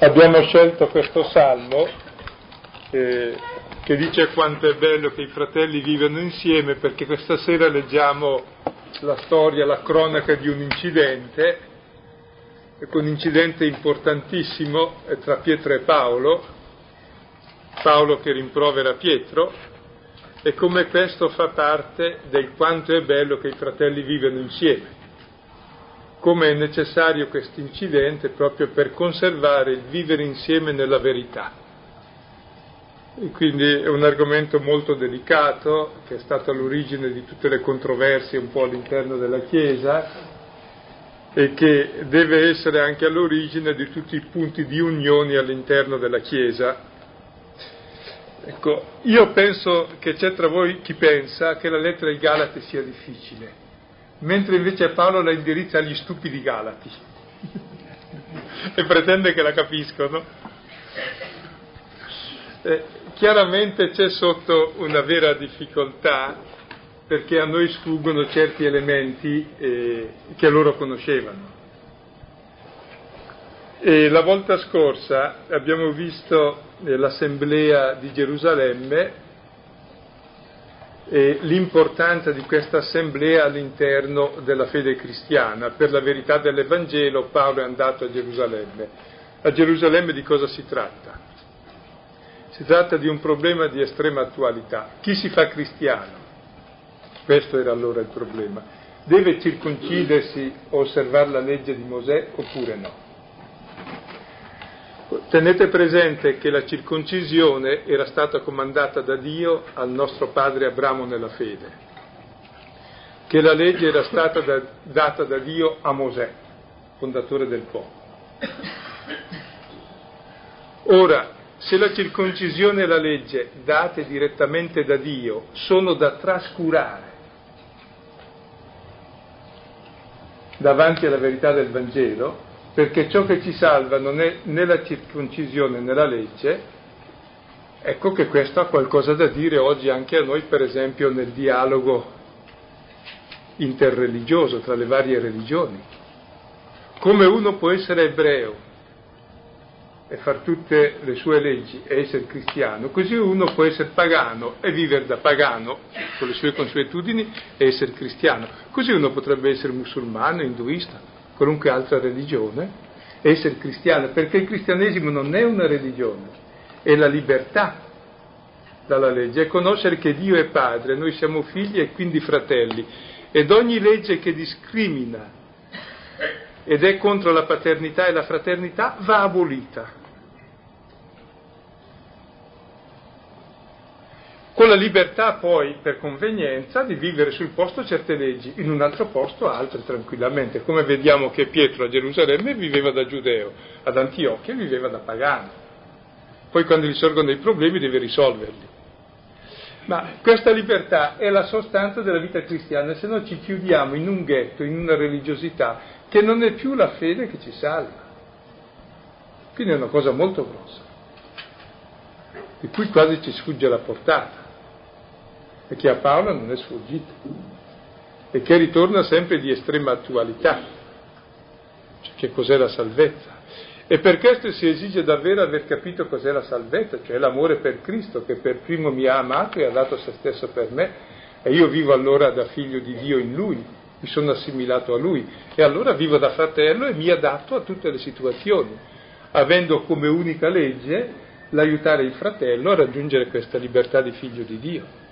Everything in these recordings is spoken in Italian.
abbiamo scelto questo salmo eh, che dice quanto è bello che i fratelli vivano insieme perché questa sera leggiamo la storia, la cronaca di un incidente, un incidente importantissimo tra Pietro e Paolo, Paolo che rimprovera Pietro e come questo fa parte del quanto è bello che i fratelli vivano insieme come è necessario questo incidente proprio per conservare il vivere insieme nella verità. E quindi è un argomento molto delicato che è stato all'origine di tutte le controversie un po' all'interno della Chiesa e che deve essere anche all'origine di tutti i punti di unione all'interno della Chiesa. Ecco, io penso che c'è tra voi chi pensa che la lettera ai Galati sia difficile mentre invece Paolo la indirizza agli stupidi Galati e pretende che la capiscono. Eh, chiaramente c'è sotto una vera difficoltà perché a noi sfuggono certi elementi eh, che loro conoscevano. E la volta scorsa abbiamo visto eh, l'assemblea di Gerusalemme eh, l'importanza di questa assemblea all'interno della fede cristiana. Per la verità dell'Evangelo Paolo è andato a Gerusalemme. A Gerusalemme di cosa si tratta? Si tratta di un problema di estrema attualità. Chi si fa cristiano? Questo era allora il problema. Deve circoncidersi o osservare la legge di Mosè oppure no? Tenete presente che la circoncisione era stata comandata da Dio al nostro padre Abramo nella fede, che la legge era stata da, data da Dio a Mosè, fondatore del popolo. Ora, se la circoncisione e la legge date direttamente da Dio sono da trascurare davanti alla verità del Vangelo, perché ciò che ci salva non è né la circoncisione né la legge, ecco che questo ha qualcosa da dire oggi anche a noi, per esempio, nel dialogo interreligioso tra le varie religioni. Come uno può essere ebreo e fare tutte le sue leggi e essere cristiano, così uno può essere pagano e vivere da pagano con le sue consuetudini e essere cristiano. Così uno potrebbe essere musulmano, induista, qualunque altra religione, essere cristiano, perché il cristianesimo non è una religione, è la libertà dalla legge, è conoscere che Dio è padre, noi siamo figli e quindi fratelli, ed ogni legge che discrimina ed è contro la paternità e la fraternità va abolita. Con la libertà poi, per convenienza, di vivere sul posto certe leggi, in un altro posto altre tranquillamente, come vediamo che Pietro a Gerusalemme viveva da giudeo, ad Antiochia viveva da pagano. Poi quando gli sorgono dei problemi deve risolverli. Ma questa libertà è la sostanza della vita cristiana, se no ci chiudiamo in un ghetto, in una religiosità che non è più la fede che ci salva. Quindi è una cosa molto grossa, di cui quasi ci sfugge la portata e che a Paolo non è sfuggito e che ritorna sempre di estrema attualità, cioè che cos'è la salvezza. E per questo si esige davvero aver capito cos'è la salvezza, cioè l'amore per Cristo che per primo mi ha amato e ha dato se stesso per me e io vivo allora da figlio di Dio in Lui, mi sono assimilato a Lui e allora vivo da fratello e mi adatto a tutte le situazioni, avendo come unica legge l'aiutare il fratello a raggiungere questa libertà di figlio di Dio.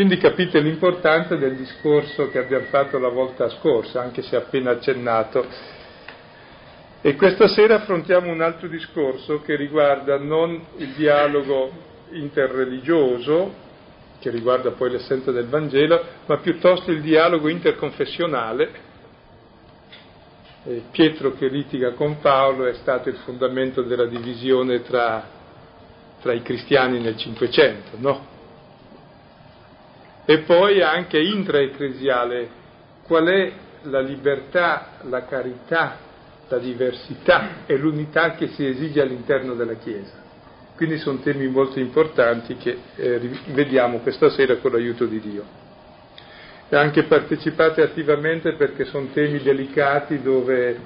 Quindi capite l'importanza del discorso che abbiamo fatto la volta scorsa, anche se appena accennato. E questa sera affrontiamo un altro discorso che riguarda non il dialogo interreligioso, che riguarda poi l'essenza del Vangelo, ma piuttosto il dialogo interconfessionale. Pietro che litiga con Paolo è stato il fondamento della divisione tra, tra i cristiani nel Cinquecento, no? E poi anche intraecclesiale, qual è la libertà, la carità, la diversità e l'unità che si esige all'interno della Chiesa. Quindi sono temi molto importanti che eh, vediamo questa sera con l'aiuto di Dio. E anche partecipate attivamente perché sono temi delicati dove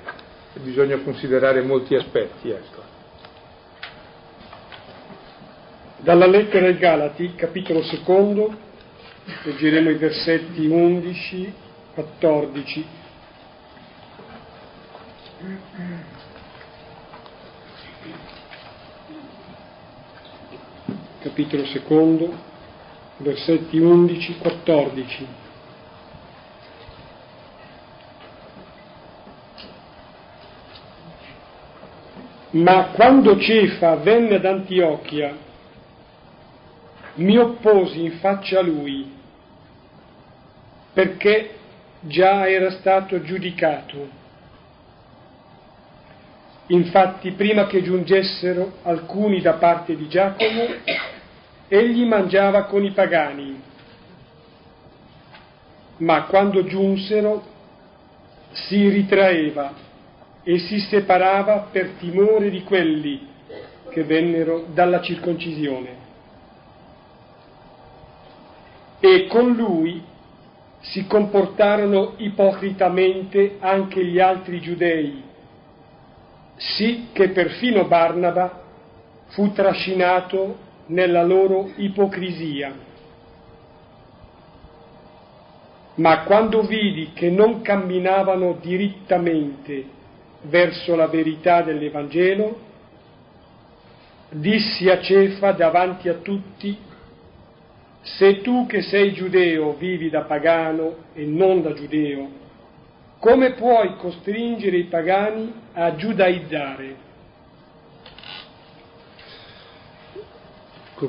bisogna considerare molti aspetti. Ecco. Dalla lettera ai Galati, capitolo secondo, leggeremo i versetti 11, 14. Capitolo secondo, versetti 11, 14. Ma quando Cefa venne ad Antiochia, mi opposi in faccia a lui, perché già era stato giudicato. Infatti, prima che giungessero alcuni da parte di Giacomo, egli mangiava con i pagani, ma quando giunsero si ritraeva e si separava per timore di quelli che vennero dalla circoncisione e con lui si comportarono ipocritamente anche gli altri giudei, sì che perfino Barnaba fu trascinato nella loro ipocrisia. Ma quando vidi che non camminavano dirittamente verso la verità dell'Evangelo, dissi a Cefa davanti a tutti se tu che sei giudeo vivi da pagano e non da giudeo, come puoi costringere i pagani a giudaizzare?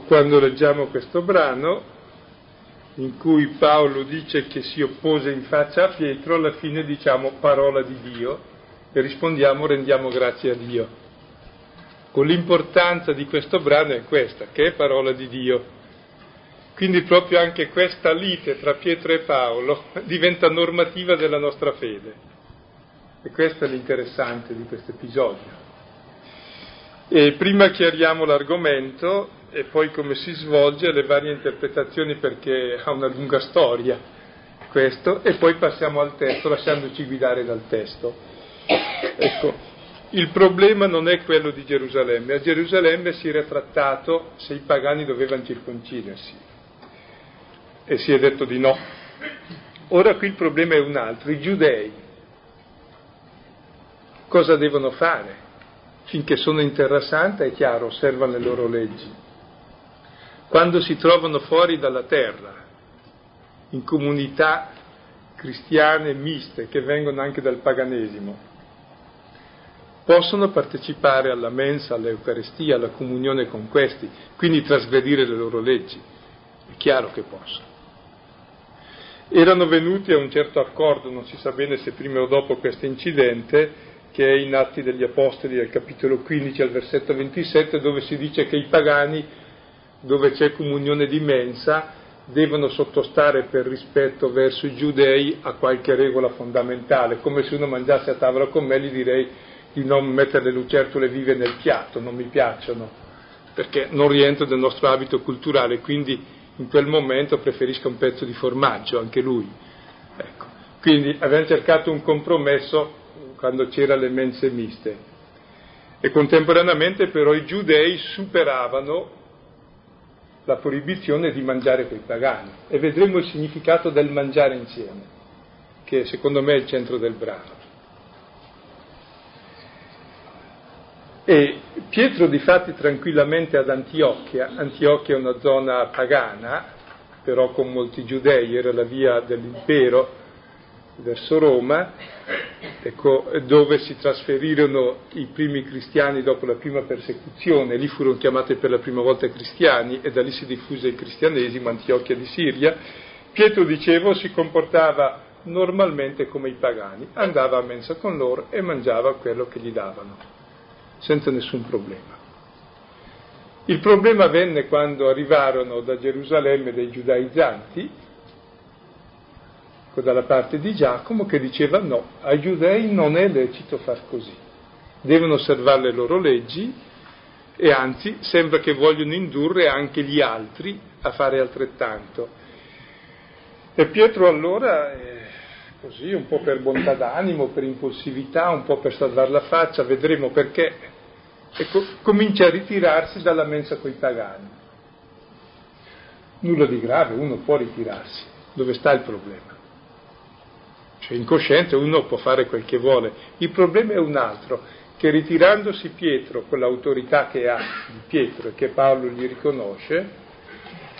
Quando leggiamo questo brano, in cui Paolo dice che si oppose in faccia a Pietro, alla fine diciamo parola di Dio e rispondiamo rendiamo grazie a Dio. Con l'importanza di questo brano è questa, che è parola di Dio quindi proprio anche questa lite tra Pietro e Paolo diventa normativa della nostra fede. E questo è l'interessante di questo episodio. E prima chiariamo l'argomento e poi come si svolge, le varie interpretazioni perché ha una lunga storia questo, e poi passiamo al testo lasciandoci guidare dal testo. Ecco, il problema non è quello di Gerusalemme, a Gerusalemme si era trattato se i pagani dovevano circoncidersi e si è detto di no. Ora qui il problema è un altro, i giudei cosa devono fare? Finché sono in Terra Santa è chiaro, osservano le loro leggi. Quando si trovano fuori dalla terra, in comunità cristiane miste che vengono anche dal paganesimo, possono partecipare alla mensa, all'Eucaristia, alla comunione con questi, quindi trasgredire le loro leggi. È chiaro che possono erano venuti a un certo accordo, non si sa bene se prima o dopo questo incidente, che è in Atti degli Apostoli al capitolo 15 al versetto 27, dove si dice che i pagani, dove c'è comunione di mensa, devono sottostare per rispetto verso i giudei a qualche regola fondamentale, come se uno mangiasse a tavola con me gli direi di non mettere le lucertole vive nel piatto, non mi piacciono, perché non rientra nel nostro abito culturale, quindi in quel momento preferisca un pezzo di formaggio, anche lui. Ecco. Quindi abbiamo cercato un compromesso quando c'erano le mense miste. E contemporaneamente però i giudei superavano la proibizione di mangiare con i pagani e vedremo il significato del mangiare insieme, che secondo me è il centro del brano. E Pietro difatti tranquillamente ad Antiochia, Antiochia è una zona pagana, però con molti giudei, era la via dell'impero verso Roma, ecco, dove si trasferirono i primi cristiani dopo la prima persecuzione, lì furono chiamati per la prima volta cristiani e da lì si diffuse il cristianesimo, Antiochia di Siria. Pietro, dicevo, si comportava normalmente come i pagani, andava a mensa con loro e mangiava quello che gli davano senza nessun problema. Il problema venne quando arrivarono da Gerusalemme dei giudaizzanti, dalla parte di Giacomo, che diceva no, ai giudei non è lecito far così, devono osservare le loro leggi e anzi sembra che vogliono indurre anche gli altri a fare altrettanto. E Pietro allora, eh, così, un po' per bontà d'animo, per impulsività, un po' per salvare la faccia, vedremo perché, e co- comincia a ritirarsi dalla mensa coi pagani. Nulla di grave, uno può ritirarsi, dove sta il problema? Cioè incosciente uno può fare quel che vuole, il problema è un altro, che ritirandosi Pietro con l'autorità che ha di Pietro e che Paolo gli riconosce,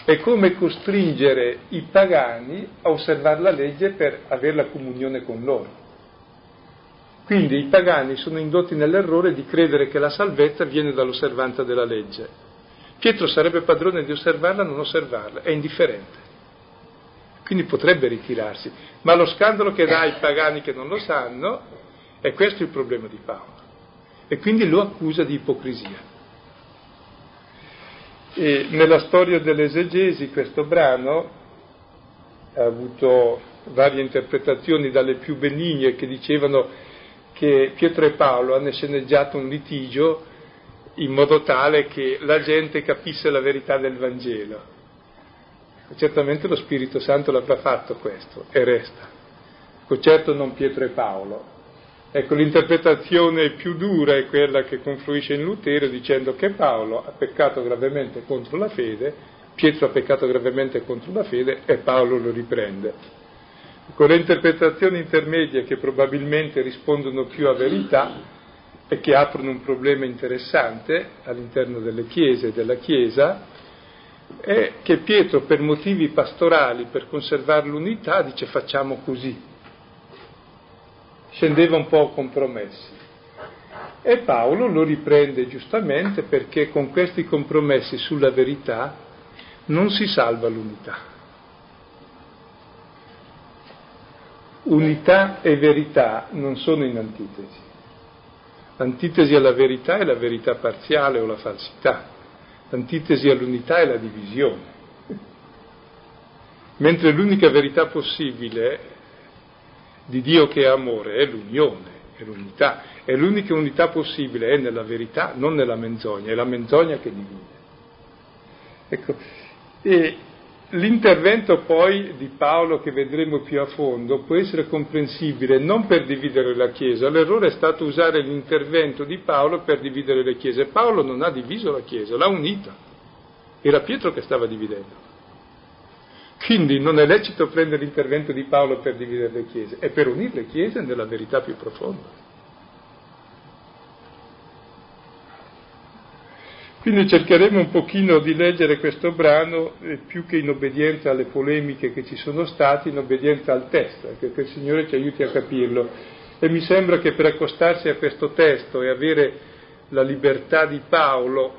è come costringere i pagani a osservare la legge per avere la comunione con loro. Quindi i pagani sono indotti nell'errore di credere che la salvezza viene dall'osservanza della legge. Pietro sarebbe padrone di osservarla o non osservarla, è indifferente. Quindi potrebbe ritirarsi. Ma lo scandalo che dà ai pagani che non lo sanno è questo il problema di Paolo. E quindi lo accusa di ipocrisia. E nella storia dell'esegesi questo brano ha avuto varie interpretazioni dalle più benigne che dicevano che Pietro e Paolo hanno sceneggiato un litigio in modo tale che la gente capisse la verità del Vangelo. Certamente lo Spirito Santo l'avrà fatto questo e resta. Certo non Pietro e Paolo, Ecco, l'interpretazione più dura è quella che confluisce in Lutero dicendo che Paolo ha peccato gravemente contro la fede, Pietro ha peccato gravemente contro la fede e Paolo lo riprende. Con le interpretazioni intermedie che probabilmente rispondono più a verità e che aprono un problema interessante all'interno delle chiese e della Chiesa, è che Pietro per motivi pastorali, per conservare l'unità, dice facciamo così, scendeva un po' a compromessi. E Paolo lo riprende giustamente perché con questi compromessi sulla verità non si salva l'unità. Unità e verità non sono in antitesi. L'antitesi alla verità è la verità parziale o la falsità. L'antitesi all'unità è la divisione. Mentre l'unica verità possibile di Dio che è amore, è l'unione, è l'unità, e l'unica unità possibile è nella verità, non nella menzogna, è la menzogna che divide. Ecco, e l'intervento poi di Paolo che vedremo più a fondo può essere comprensibile non per dividere la Chiesa, l'errore è stato usare l'intervento di Paolo per dividere le Chiese. Paolo non ha diviso la Chiesa, l'ha unita, era Pietro che stava dividendo. Quindi non è lecito prendere l'intervento di Paolo per dividere le chiese, è per unire le chiese nella verità più profonda. Quindi cercheremo un pochino di leggere questo brano eh, più che in obbedienza alle polemiche che ci sono state, in obbedienza al testo, che, che il Signore ci aiuti a capirlo. E mi sembra che per accostarsi a questo testo e avere la libertà di Paolo,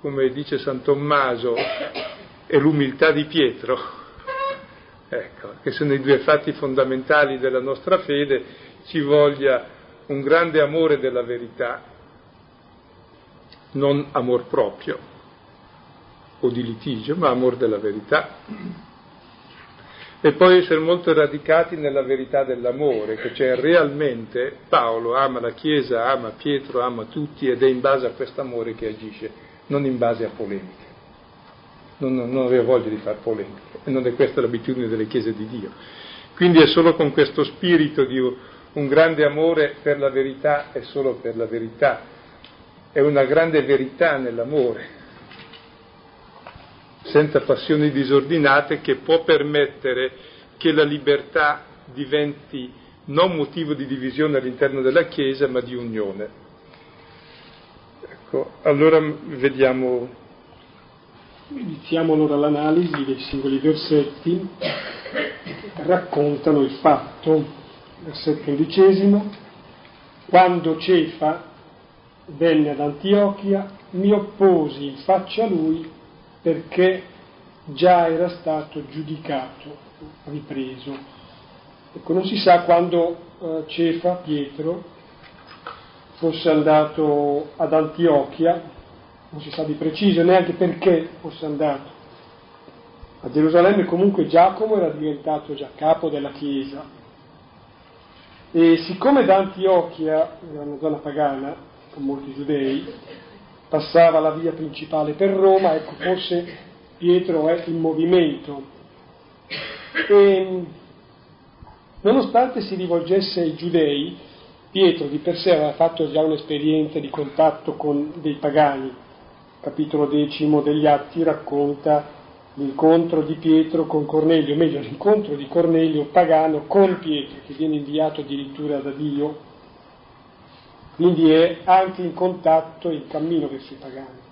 come dice San Tommaso, e l'umiltà di Pietro, ecco, che sono i due fatti fondamentali della nostra fede, ci voglia un grande amore della verità, non amor proprio o di litigio, ma amor della verità. E poi essere molto radicati nella verità dell'amore, che cioè realmente Paolo ama la Chiesa, ama Pietro, ama tutti ed è in base a questo amore che agisce, non in base a polemiche non, non aveva voglia di fare polemiche e non è questa l'abitudine delle chiese di Dio. Quindi è solo con questo spirito di un grande amore per la verità e solo per la verità, è una grande verità nell'amore, senza passioni disordinate che può permettere che la libertà diventi non motivo di divisione all'interno della Chiesa, ma di unione. Ecco, allora vediamo Iniziamo allora l'analisi dei singoli versetti che raccontano il fatto. Versetto undicesimo. Quando Cefa venne ad Antiochia, mi opposi in faccia a lui perché già era stato giudicato, ripreso. Ecco, non si sa quando eh, Cefa, Pietro, fosse andato ad Antiochia, non si sa di preciso neanche perché fosse andato. A Gerusalemme comunque Giacomo era diventato già capo della Chiesa e siccome da Antiochia, era una zona pagana, con molti giudei, passava la via principale per Roma, ecco forse Pietro è in movimento. E Nonostante si rivolgesse ai giudei, Pietro di per sé aveva fatto già un'esperienza di contatto con dei pagani. Capitolo decimo degli Atti racconta l'incontro di Pietro con Cornelio, meglio l'incontro di Cornelio pagano con Pietro, che viene inviato addirittura da Dio, quindi è anche in contatto in cammino verso i pagani.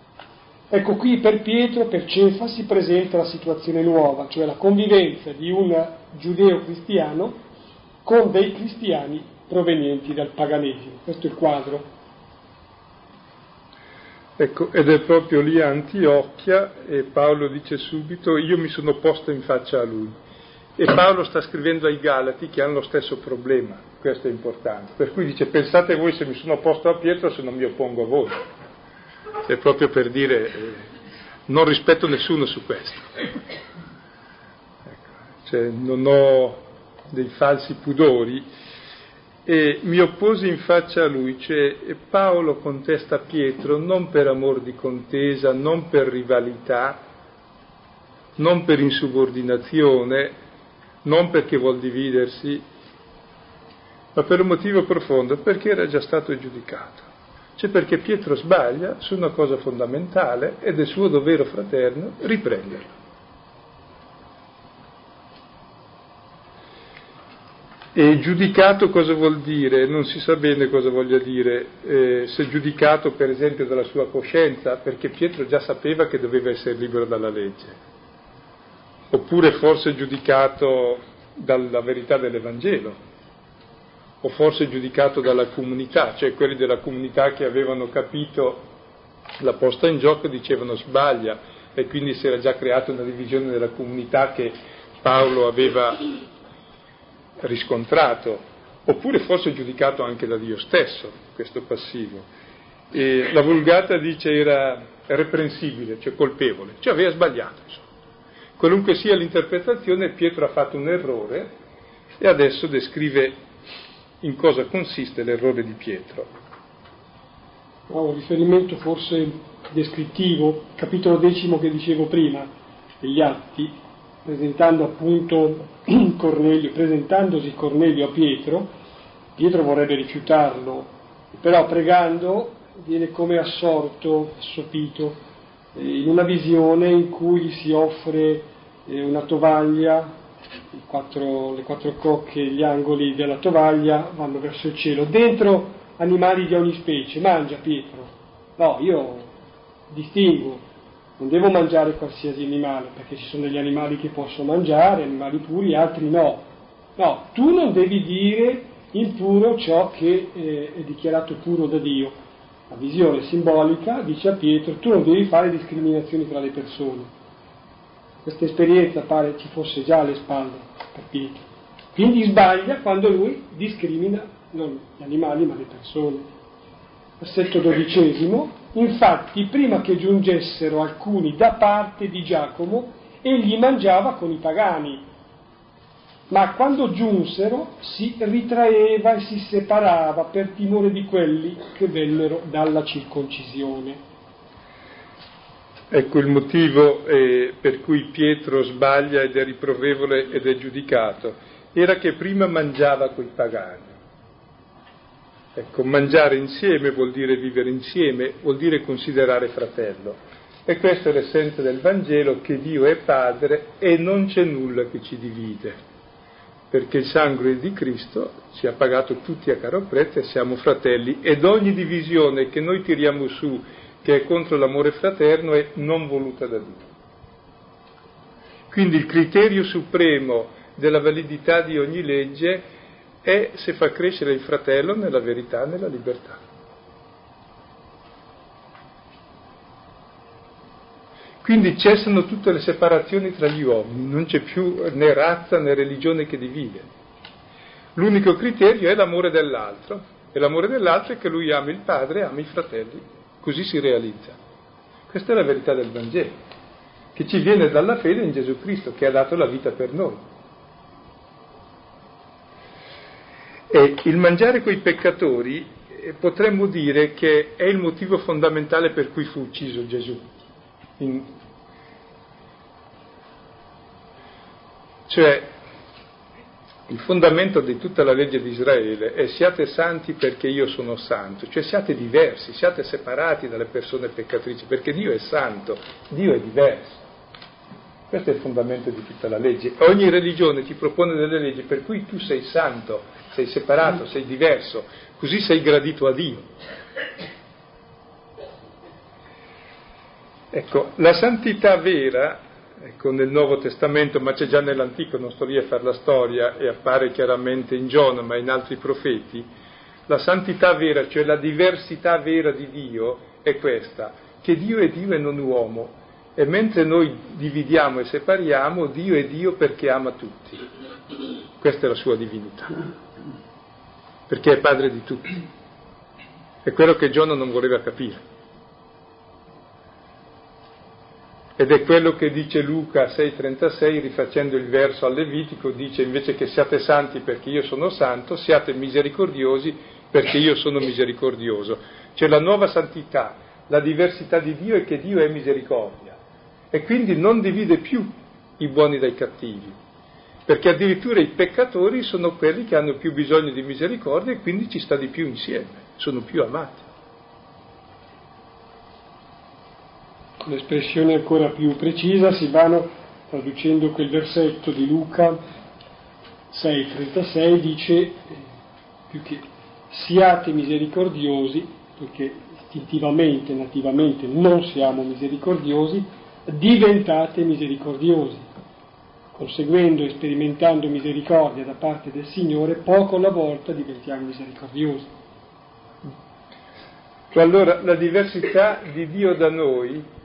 Ecco qui per Pietro, per Cefa, si presenta la situazione nuova, cioè la convivenza di un giudeo cristiano con dei cristiani provenienti dal paganesimo. Questo è il quadro. Ecco, ed è proprio lì a Antiochia e Paolo dice subito io mi sono posto in faccia a lui. E Paolo sta scrivendo ai Galati che hanno lo stesso problema, questo è importante. Per cui dice pensate voi se mi sono posto a Pietro se non mi oppongo a voi. È proprio per dire eh, non rispetto nessuno su questo. Ecco, cioè, non ho dei falsi pudori, e mi opposi in faccia a lui, cioè Paolo contesta Pietro non per amor di contesa, non per rivalità, non per insubordinazione, non perché vuol dividersi, ma per un motivo profondo, perché era già stato giudicato. Cioè perché Pietro sbaglia su una cosa fondamentale ed è suo dovere fraterno riprenderlo. E giudicato cosa vuol dire? Non si sa bene cosa voglia dire, eh, se giudicato per esempio dalla sua coscienza, perché Pietro già sapeva che doveva essere libero dalla legge, oppure forse giudicato dalla verità dell'Evangelo, o forse giudicato dalla comunità, cioè quelli della comunità che avevano capito la posta in gioco dicevano sbaglia e quindi si era già creata una divisione della comunità che Paolo aveva riscontrato, oppure forse giudicato anche da Dio stesso, questo passivo. E la vulgata dice era reprensibile, cioè colpevole, cioè aveva sbagliato. Insomma. Qualunque sia l'interpretazione, Pietro ha fatto un errore e adesso descrive in cosa consiste l'errore di Pietro. Oh, un riferimento forse descrittivo, capitolo decimo che dicevo prima, degli Atti, presentando appunto Cornelio, presentandosi Cornelio a Pietro, Pietro vorrebbe rifiutarlo, però pregando viene come assorto, assopito, eh, in una visione in cui gli si offre una tovaglia, quattro, le quattro cocche, gli angoli della tovaglia vanno verso il cielo, dentro animali di ogni specie, mangia Pietro, no, io distingo non devo mangiare qualsiasi animale, perché ci sono degli animali che posso mangiare, animali puri, altri no. No, tu non devi dire impuro ciò che eh, è dichiarato puro da Dio. La visione simbolica dice a Pietro, tu non devi fare discriminazioni tra le persone. Questa esperienza pare ci fosse già alle spalle per Pietro. Quindi sbaglia quando lui discrimina non gli animali ma le persone. Versetto dodicesimo, Infatti, prima che giungessero alcuni da parte di Giacomo, egli mangiava con i pagani, ma quando giunsero si ritraeva e si separava per timore di quelli che vennero dalla circoncisione. Ecco il motivo eh, per cui Pietro sbaglia ed è riprovevole ed è giudicato, era che prima mangiava coi pagani. Ecco, mangiare insieme vuol dire vivere insieme, vuol dire considerare fratello. E questa è l'essenza del Vangelo, che Dio è Padre e non c'è nulla che ci divide, perché il sangue di Cristo ci ha pagato tutti a caro prezzo e siamo fratelli ed ogni divisione che noi tiriamo su, che è contro l'amore fraterno, è non voluta da Dio. Quindi il criterio supremo della validità di ogni legge è se fa crescere il fratello nella verità, nella libertà. Quindi cessano tutte le separazioni tra gli uomini, non c'è più né razza né religione che divide. L'unico criterio è l'amore dell'altro, e l'amore dell'altro è che lui ami il padre e ami i fratelli, così si realizza. Questa è la verità del Vangelo, che ci viene dalla fede in Gesù Cristo, che ha dato la vita per noi. E il mangiare coi peccatori eh, potremmo dire che è il motivo fondamentale per cui fu ucciso Gesù. In... Cioè, il fondamento di tutta la legge di Israele è siate santi perché io sono santo, cioè siate diversi, siate separati dalle persone peccatrici, perché Dio è santo, Dio è diverso. Questo è il fondamento di tutta la legge. Ogni religione ti propone delle leggi per cui tu sei santo, sei separato, sei diverso, così sei gradito a Dio. Ecco, la santità vera, ecco, nel Nuovo Testamento, ma c'è già nell'Antico, non sto lì a fare la storia, e appare chiaramente in Giona, ma in altri profeti, la santità vera, cioè la diversità vera di Dio, è questa, che Dio è Dio e non uomo, e mentre noi dividiamo e separiamo, Dio è Dio perché ama tutti. Questa è la sua divinità, perché è padre di tutti. È quello che Giona non voleva capire. Ed è quello che dice Luca 6,36, rifacendo il verso al Levitico, dice invece che siate santi perché io sono santo, siate misericordiosi perché io sono misericordioso. C'è la nuova santità, la diversità di Dio è che Dio è misericordia e quindi non divide più i buoni dai cattivi, perché addirittura i peccatori sono quelli che hanno più bisogno di misericordia e quindi ci sta di più insieme, sono più amati. Con l'espressione ancora più precisa si vanno traducendo quel versetto di Luca 6,36 dice più che siate misericordiosi, perché istintivamente, nativamente non siamo misericordiosi, diventate misericordiosi, conseguendo e sperimentando misericordia da parte del Signore, poco alla volta diventiamo misericordiosi. Cioè, allora la diversità di Dio da noi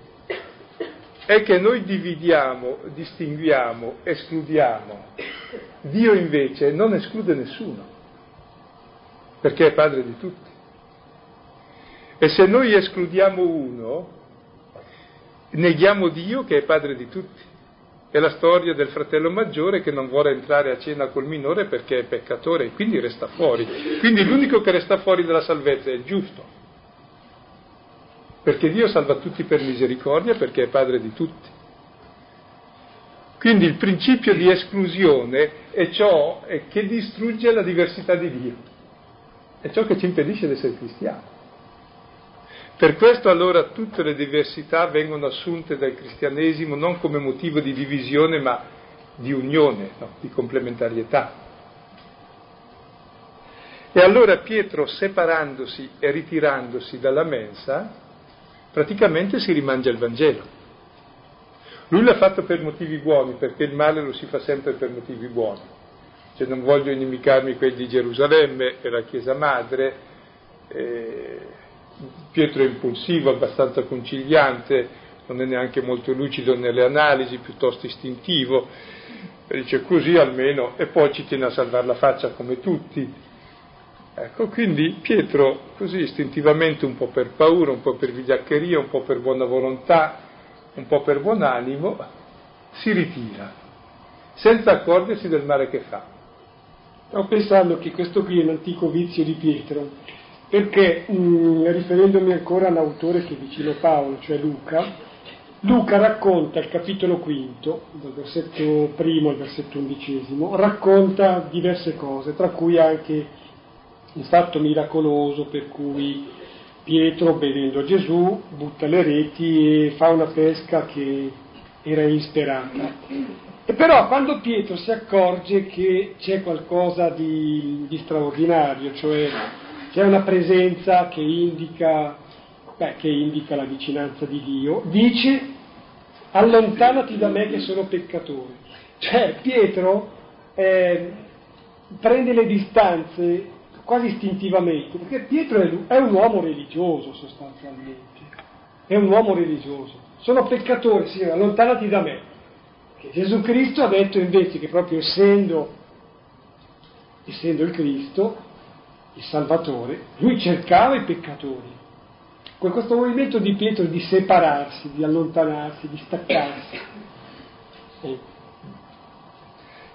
è che noi dividiamo, distinguiamo, escludiamo. Dio invece non esclude nessuno, perché è padre di tutti. E se noi escludiamo uno, neghiamo Dio che è padre di tutti. È la storia del fratello maggiore che non vuole entrare a cena col minore perché è peccatore e quindi resta fuori. Quindi l'unico che resta fuori dalla salvezza è il giusto. Perché Dio salva tutti per misericordia perché è padre di tutti. Quindi il principio di esclusione è ciò che distrugge la diversità di Dio, è ciò che ci impedisce di essere cristiani. Per questo allora tutte le diversità vengono assunte dal cristianesimo non come motivo di divisione ma di unione, no? di complementarietà. E allora Pietro, separandosi e ritirandosi dalla mensa, praticamente si rimangia il Vangelo. Lui l'ha fatto per motivi buoni, perché il male lo si fa sempre per motivi buoni. Cioè non voglio inimicarmi quelli di Gerusalemme e la Chiesa Madre, eh, Pietro è impulsivo, abbastanza conciliante, non è neanche molto lucido nelle analisi, piuttosto istintivo, dice così almeno, e poi ci tiene a salvare la faccia come tutti. Ecco, quindi Pietro così istintivamente, un po' per paura, un po' per vigliaccheria, un po' per buona volontà, un po' per buon animo, si ritira, senza accorgersi del male che fa. Stavo pensando che questo qui è l'antico vizio di Pietro, perché mh, mm, riferendomi ancora all'autore che è vicino a Paolo, cioè Luca, Luca racconta il capitolo quinto, dal versetto primo al versetto undicesimo, racconta diverse cose, tra cui anche un fatto miracoloso per cui Pietro, bevendo Gesù, butta le reti e fa una pesca che era insperata. E però quando Pietro si accorge che c'è qualcosa di, di straordinario, cioè c'è una presenza che indica, beh, che indica la vicinanza di Dio, dice allontanati da me che sono peccatore. Cioè Pietro eh, prende le distanze quasi istintivamente, perché Pietro è, un uomo religioso sostanzialmente, è un uomo religioso. Sono peccatore, Signore, allontanati da me. Che Gesù Cristo ha detto invece che proprio essendo, essendo il Cristo, il Salvatore, lui cercava i peccatori. Con questo movimento di Pietro di separarsi, di allontanarsi, di staccarsi.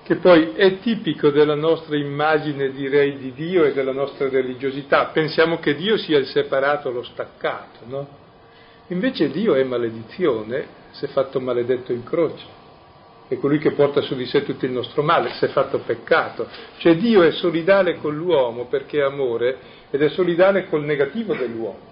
Che poi è tipico della nostra immagine, direi, di Dio e della nostra religiosità. Pensiamo che Dio sia il separato, lo staccato, no? Invece Dio è maledizione, è fatto maledetto in croce. è colui che porta su di sé tutto il nostro male, è fatto peccato. Cioè Dio è solidale con l'uomo perché è amore ed è solidale col negativo dell'uomo.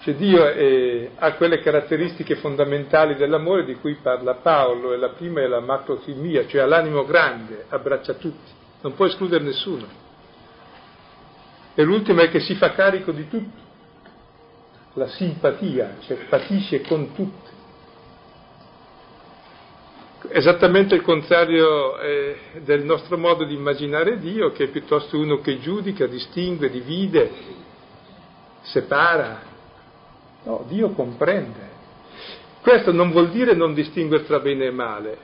Cioè Dio è, ha quelle caratteristiche fondamentali dell'amore di cui parla Paolo, e la prima è la macrotimia, cioè ha l'animo grande, abbraccia tutti, non può escludere nessuno. E l'ultima è che si fa carico di tutto, la simpatia, cioè patisce con tutti. Esattamente il contrario eh, del nostro modo di immaginare Dio, che è piuttosto uno che giudica, distingue, divide, separa, No, Dio comprende. Questo non vuol dire non distinguere tra bene e male,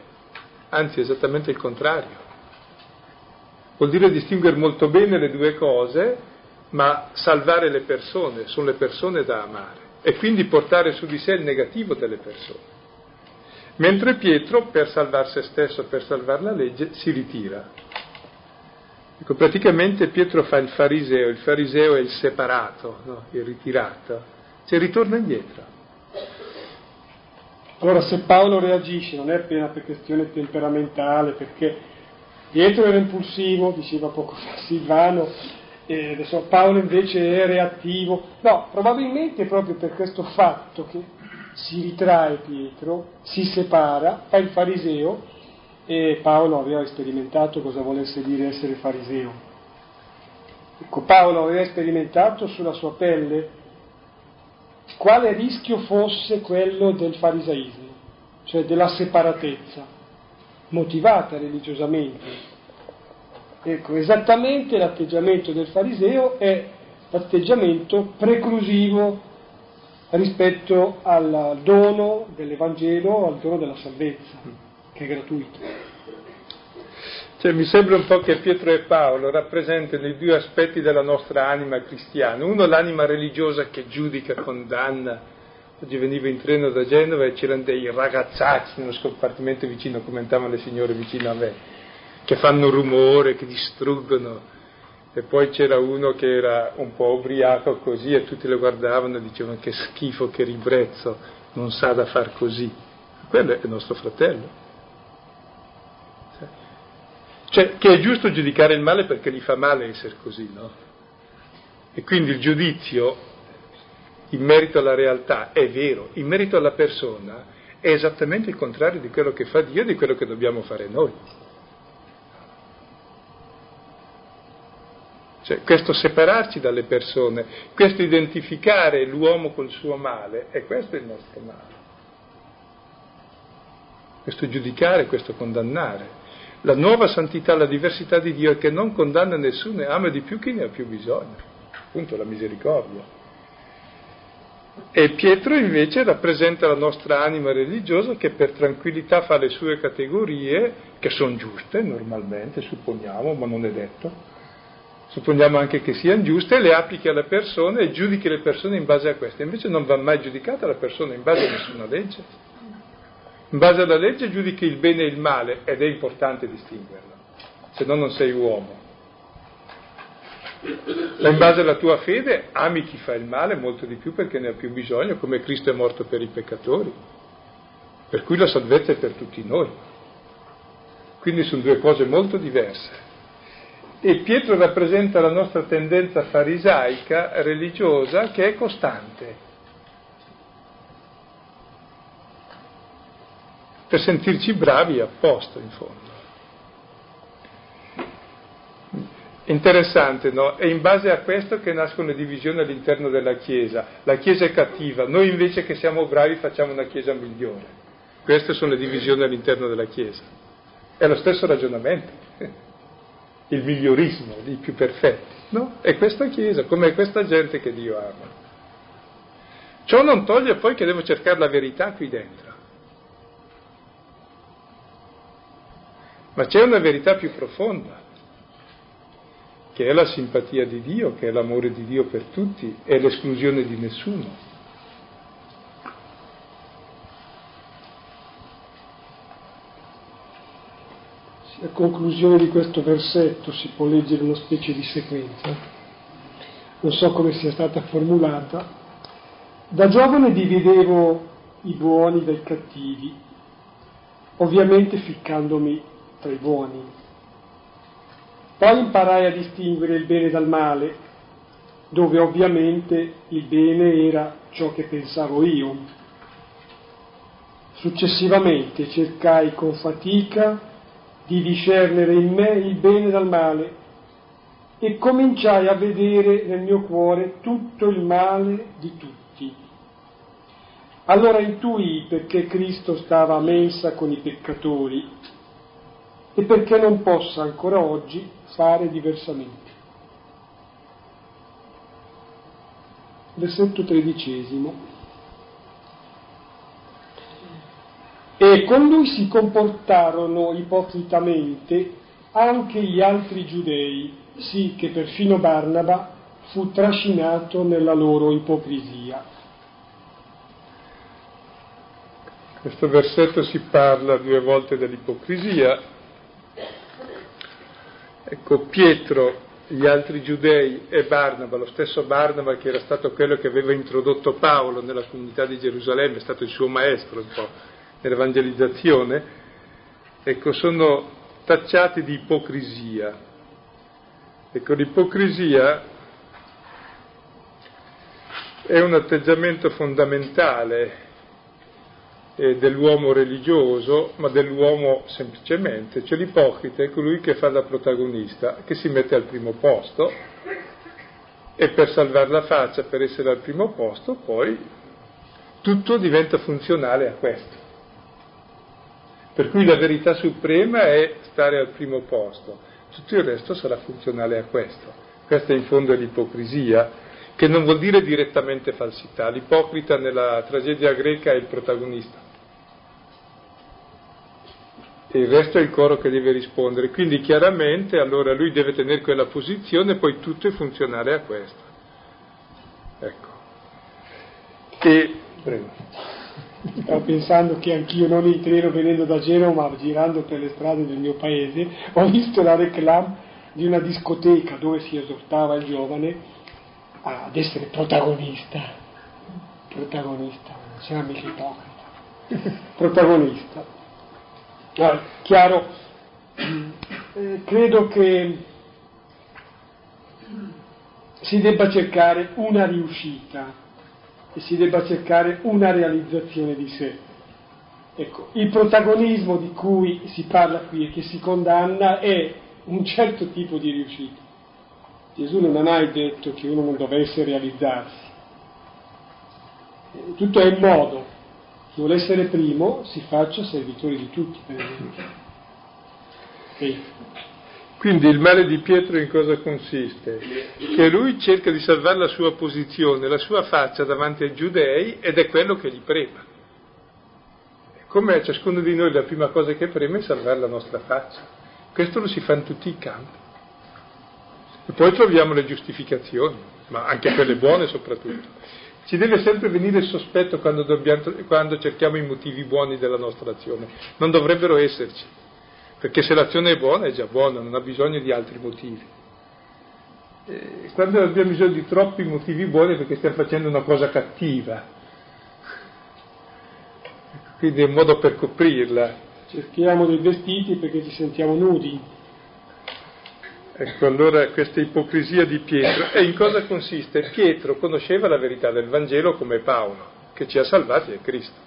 anzi esattamente il contrario. Vuol dire distinguere molto bene le due cose, ma salvare le persone, sono le persone da amare e quindi portare su di sé il negativo delle persone. Mentre Pietro, per salvare se stesso, per salvare la legge, si ritira. Ecco, praticamente Pietro fa il fariseo, il fariseo è il separato, no? il ritirato cioè ritorna indietro. Allora se Paolo reagisce non è appena per questione temperamentale, perché Pietro era impulsivo, diceva poco fa Silvano, e adesso Paolo invece è reattivo. No, probabilmente proprio per questo fatto che si ritrae Pietro, si separa, fa il fariseo e Paolo aveva sperimentato cosa volesse dire essere fariseo. Ecco, Paolo aveva sperimentato sulla sua pelle quale rischio fosse quello del farisaismo, cioè della separatezza, motivata religiosamente. Ecco, esattamente l'atteggiamento del fariseo è l'atteggiamento preclusivo rispetto al dono dell'Evangelo, al dono della salvezza, che è gratuito. Cioè, mi sembra un po' che Pietro e Paolo rappresentano i due aspetti della nostra anima cristiana. Uno l'anima religiosa che giudica, condanna. Oggi venivo in treno da Genova e c'erano dei ragazzacci nello scompartimento vicino, commentavano le signore vicino a me, che fanno rumore, che distruggono. E poi c'era uno che era un po' ubriaco così e tutti lo guardavano e dicevano che schifo, che ribrezzo, non sa da far così. Quello è il nostro fratello. Cioè, che è giusto giudicare il male perché gli fa male essere così, no? E quindi il giudizio in merito alla realtà è vero, in merito alla persona è esattamente il contrario di quello che fa Dio e di quello che dobbiamo fare noi. Cioè, questo separarci dalle persone, questo identificare l'uomo col suo male, è questo il nostro male. Questo giudicare, questo condannare. La nuova santità, la diversità di Dio è che non condanna nessuno e ama di più chi ne ha più bisogno, appunto la misericordia. E Pietro invece rappresenta la nostra anima religiosa che per tranquillità fa le sue categorie, che sono giuste normalmente, supponiamo, ma non è detto. Supponiamo anche che siano giuste, le applichi alle persone e giudichi le persone in base a queste. Invece non va mai giudicata la persona in base a nessuna legge. In base alla legge giudichi il bene e il male ed è importante distinguerlo, se no non sei uomo. Ma in base alla tua fede ami chi fa il male molto di più perché ne ha più bisogno, come Cristo è morto per i peccatori. Per cui la salvezza è per tutti noi. Quindi sono due cose molto diverse. E Pietro rappresenta la nostra tendenza farisaica, religiosa, che è costante per sentirci bravi a posto in fondo. Interessante, no? È in base a questo che nascono le divisioni all'interno della Chiesa. La Chiesa è cattiva, noi invece che siamo bravi facciamo una Chiesa migliore. Queste sono le divisioni all'interno della Chiesa. È lo stesso ragionamento, il migliorismo dei più perfetti, no? È questa Chiesa, come è questa gente che Dio ama. Ciò non toglie poi che devo cercare la verità qui dentro. Ma c'è una verità più profonda, che è la simpatia di Dio, che è l'amore di Dio per tutti, è l'esclusione di nessuno. A conclusione di questo versetto si può leggere una specie di sequenza, non so come sia stata formulata. Da giovane dividevo i buoni dai cattivi ovviamente ficcandomi tra i buoni. Poi imparai a distinguere il bene dal male, dove ovviamente il bene era ciò che pensavo io. Successivamente cercai con fatica di discernere in me il bene dal male e cominciai a vedere nel mio cuore tutto il male di tutti. Allora intuì perché Cristo stava a mensa con i peccatori e perché non possa ancora oggi fare diversamente. Versetto tredicesimo. E con lui si comportarono ipocritamente anche gli altri giudei sì che perfino Barnaba fu trascinato nella loro ipocrisia. Questo versetto si parla due volte dell'ipocrisia. Ecco, Pietro, gli altri giudei e Barnaba, lo stesso Barnaba che era stato quello che aveva introdotto Paolo nella comunità di Gerusalemme, è stato il suo maestro un po' nell'evangelizzazione, ecco, sono tacciati di ipocrisia. Ecco, l'ipocrisia è un atteggiamento fondamentale eh, dell'uomo religioso, ma dell'uomo semplicemente, cioè l'ipocrita è colui che fa da protagonista, che si mette al primo posto e per salvare la faccia, per essere al primo posto, poi tutto diventa funzionale a questo. Per cui la verità suprema è stare al primo posto tutto il resto sarà funzionale a questo. Questa in fondo è l'ipocrisia, che non vuol dire direttamente falsità. L'ipocrita nella tragedia greca è il protagonista. E il resto è il coro che deve rispondere. Quindi chiaramente allora lui deve tenere quella posizione e poi tutto è funzionale a questo. Ecco. E, prego. Stavo pensando che anch'io, non in treno venendo da Genova, ma girando per le strade del mio paese, ho visto la reclame di una discoteca dove si esortava il giovane ad essere protagonista. Protagonista, non c'era mica ipocrita. protagonista. Allora, chiaro, eh, credo che si debba cercare una riuscita e si debba cercare una realizzazione di sé. Ecco, il protagonismo di cui si parla qui e che si condanna è un certo tipo di riuscita. Gesù non ha mai detto che uno non dovesse realizzarsi. Tutto è il modo. Vuole essere primo si faccia servitore di tutti. Okay. Quindi il male di Pietro in cosa consiste? Che lui cerca di salvare la sua posizione, la sua faccia davanti ai giudei ed è quello che gli prema. Come a ciascuno di noi la prima cosa che preme è salvare la nostra faccia. Questo lo si fa in tutti i campi. E poi troviamo le giustificazioni, ma anche quelle buone soprattutto. Ci deve sempre venire il sospetto quando, dobbiamo, quando cerchiamo i motivi buoni della nostra azione. Non dovrebbero esserci perché se l'azione è buona è già buona, non ha bisogno di altri motivi. E quando abbiamo bisogno di troppi motivi buoni perché stiamo facendo una cosa cattiva, quindi è un modo per coprirla. Cerchiamo dei vestiti perché ci sentiamo nudi. Ecco, allora questa ipocrisia di Pietro. E in cosa consiste? Pietro conosceva la verità del Vangelo come Paolo, che ci ha salvati è Cristo.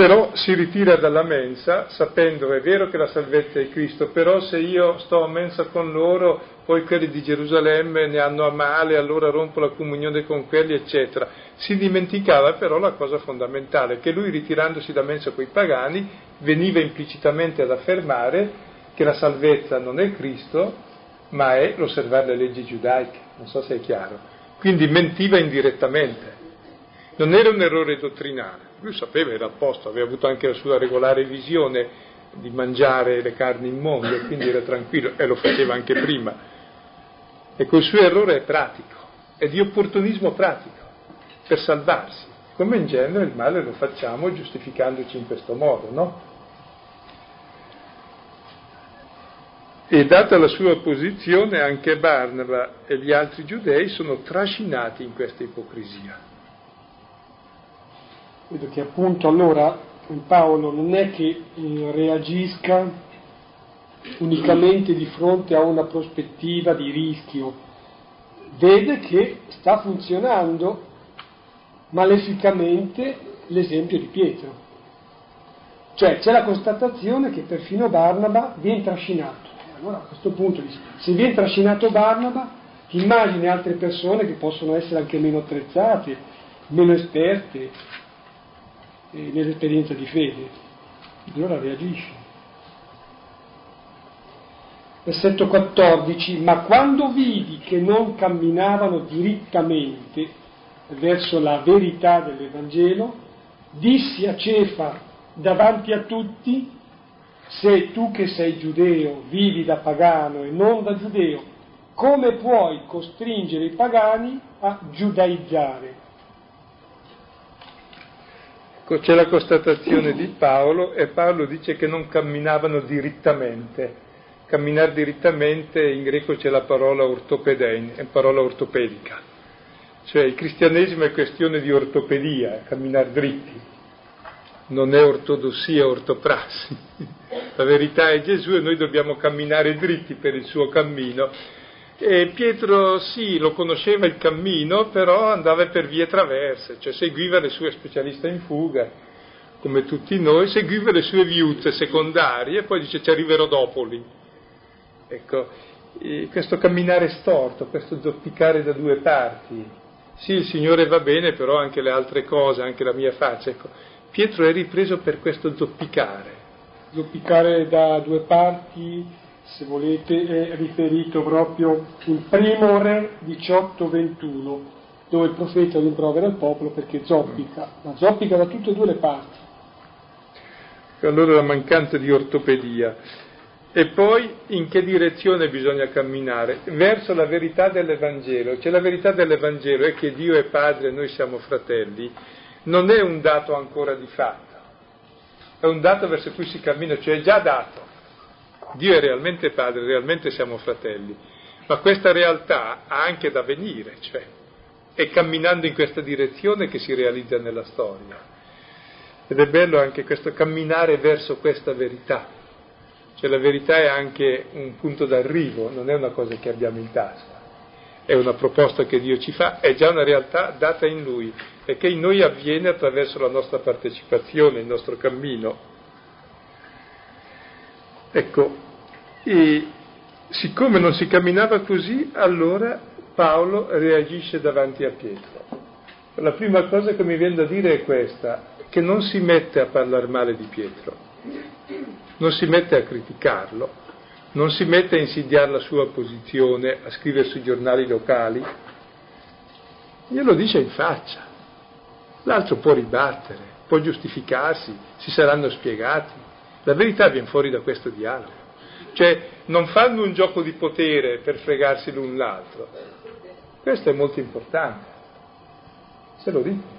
però si ritira dalla mensa sapendo, è vero che la salvezza è Cristo, però se io sto a mensa con loro, poi quelli di Gerusalemme ne hanno a male, allora rompo la comunione con quelli, eccetera. Si dimenticava però la cosa fondamentale, che lui ritirandosi da mensa con i pagani veniva implicitamente ad affermare che la salvezza non è Cristo, ma è l'osservare le leggi giudaiche, non so se è chiaro. Quindi mentiva indirettamente. Non era un errore dottrinale lui sapeva, era a posto, aveva avuto anche la sua regolare visione di mangiare le carni immonde, quindi era tranquillo e lo faceva anche prima. Ecco, il suo errore è pratico, è di opportunismo pratico, per salvarsi. Come in genere il male lo facciamo giustificandoci in questo modo, no? E data la sua posizione, anche Barnaba e gli altri giudei sono trascinati in questa ipocrisia. Vedo che appunto allora Paolo non è che eh, reagisca unicamente di fronte a una prospettiva di rischio, vede che sta funzionando maleficamente l'esempio di Pietro. Cioè c'è la constatazione che perfino Barnaba viene trascinato. Allora a questo punto, se viene trascinato Barnaba, immagini altre persone che possono essere anche meno attrezzate, meno esperte, eh, nell'esperienza di fede. Allora reagisce. Versetto 14, ma quando vidi che non camminavano direttamente verso la verità dell'Evangelo, dissi a Cefa davanti a tutti, se tu che sei giudeo vivi da pagano e non da giudeo, come puoi costringere i pagani a giudaizzare? c'è la constatazione di Paolo e Paolo dice che non camminavano direttamente. Camminare direttamente in greco c'è la parola ortopedein, è parola ortopedica. Cioè il cristianesimo è questione di ortopedia, camminare dritti, non è ortodossia, ortoprassi. La verità è Gesù e noi dobbiamo camminare dritti per il suo cammino e Pietro sì, lo conosceva il cammino, però andava per vie traverse, cioè seguiva le sue specialiste in fuga, come tutti noi, seguiva le sue viuzze secondarie e poi dice ci arriverò dopo lì. Ecco, questo camminare storto, questo zoppicare da due parti. Sì, il Signore va bene, però anche le altre cose, anche la mia faccia. Ecco, Pietro è ripreso per questo zoppicare. Zoppicare da due parti se volete, è riferito proprio in primo re 18-21, dove il profeta rimprovera il popolo perché zoppica, ma zoppica da tutte e due le parti. Allora la mancanza di ortopedia. E poi in che direzione bisogna camminare? Verso la verità dell'Evangelo. Cioè la verità dell'Evangelo è che Dio è Padre e noi siamo fratelli. Non è un dato ancora di fatto, è un dato verso cui si cammina, cioè è già dato. Dio è realmente padre, realmente siamo fratelli, ma questa realtà ha anche da venire, cioè è camminando in questa direzione che si realizza nella storia. Ed è bello anche questo camminare verso questa verità, cioè la verità è anche un punto d'arrivo, non è una cosa che abbiamo in tasca, è una proposta che Dio ci fa, è già una realtà data in Lui e che in noi avviene attraverso la nostra partecipazione, il nostro cammino. Ecco, e siccome non si camminava così, allora Paolo reagisce davanti a Pietro. La prima cosa che mi viene da dire è questa, che non si mette a parlare male di Pietro, non si mette a criticarlo, non si mette a insidiare la sua posizione, a scrivere sui giornali locali, glielo dice in faccia. L'altro può ribattere, può giustificarsi, si saranno spiegati. La verità viene fuori da questo dialogo. Cioè, non fanno un gioco di potere per fregarsi l'un l'altro. Questo è molto importante. Se lo dico.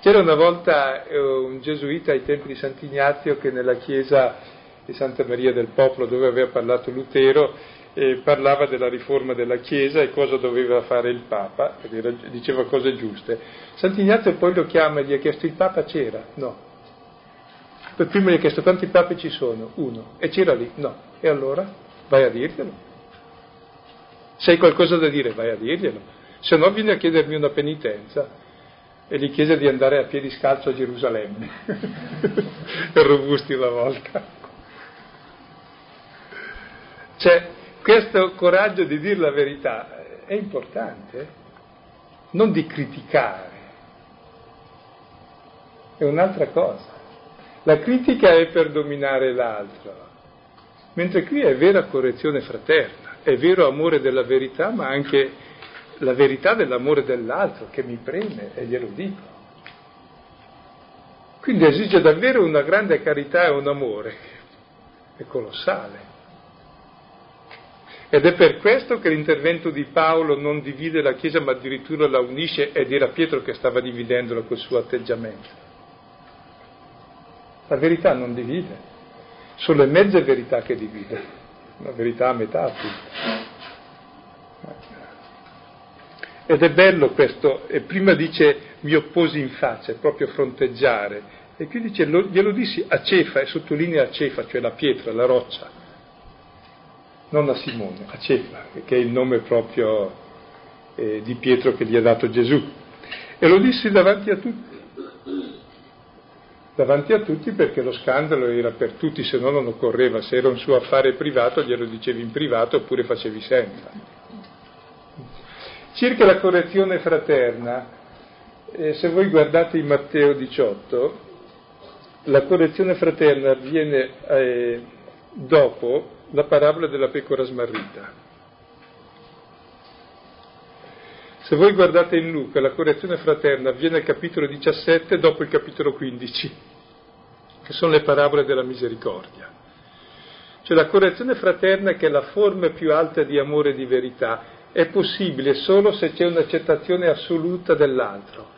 C'era una volta eh, un gesuita ai tempi di Sant'Ignazio che nella chiesa di Santa Maria del Popolo, dove aveva parlato Lutero, eh, parlava della riforma della Chiesa e cosa doveva fare il Papa, diceva cose giuste. Sant'Ignazio poi lo chiama e gli ha chiesto il Papa c'era? No. Per primo gli ha chiesto quanti papi ci sono? Uno. E c'era lì? No. E allora? Vai a dirglielo. Se hai qualcosa da dire, vai a dirglielo. Se no vieni a chiedermi una penitenza. E gli chiese di andare a piedi scalzo a Gerusalemme. robusti una volta. Cioè, questo coraggio di dire la verità è importante, non di criticare, è un'altra cosa. La critica è per dominare l'altro, mentre qui è vera correzione fraterna, è vero amore della verità, ma anche la verità dell'amore dell'altro che mi preme e glielo dico. Quindi esige davvero una grande carità e un amore, è colossale. Ed è per questo che l'intervento di Paolo non divide la Chiesa, ma addirittura la unisce ed era Pietro che stava dividendola col suo atteggiamento. La verità non divide, sono le mezze verità che divide, la verità a metà appunto. Ed è bello questo, e prima dice mi opposi in faccia, è proprio fronteggiare. E qui dice, lo, glielo dissi a Cefa, e sottolinea a Cefa, cioè la pietra, la roccia, non a Simone, a Cefa, che è il nome proprio eh, di Pietro che gli ha dato Gesù. E lo dissi davanti a tutti davanti a tutti perché lo scandalo era per tutti, se no non occorreva, se era un suo affare privato glielo dicevi in privato oppure facevi senza. Circa la correzione fraterna, eh, se voi guardate in Matteo 18, la correzione fraterna avviene eh, dopo la parabola della pecora smarrita. Se voi guardate in Luca, la correzione fraterna avviene al capitolo 17 dopo il capitolo 15, che sono le parabole della misericordia. Cioè la correzione fraterna che è la forma più alta di amore e di verità è possibile solo se c'è un'accettazione assoluta dell'altro.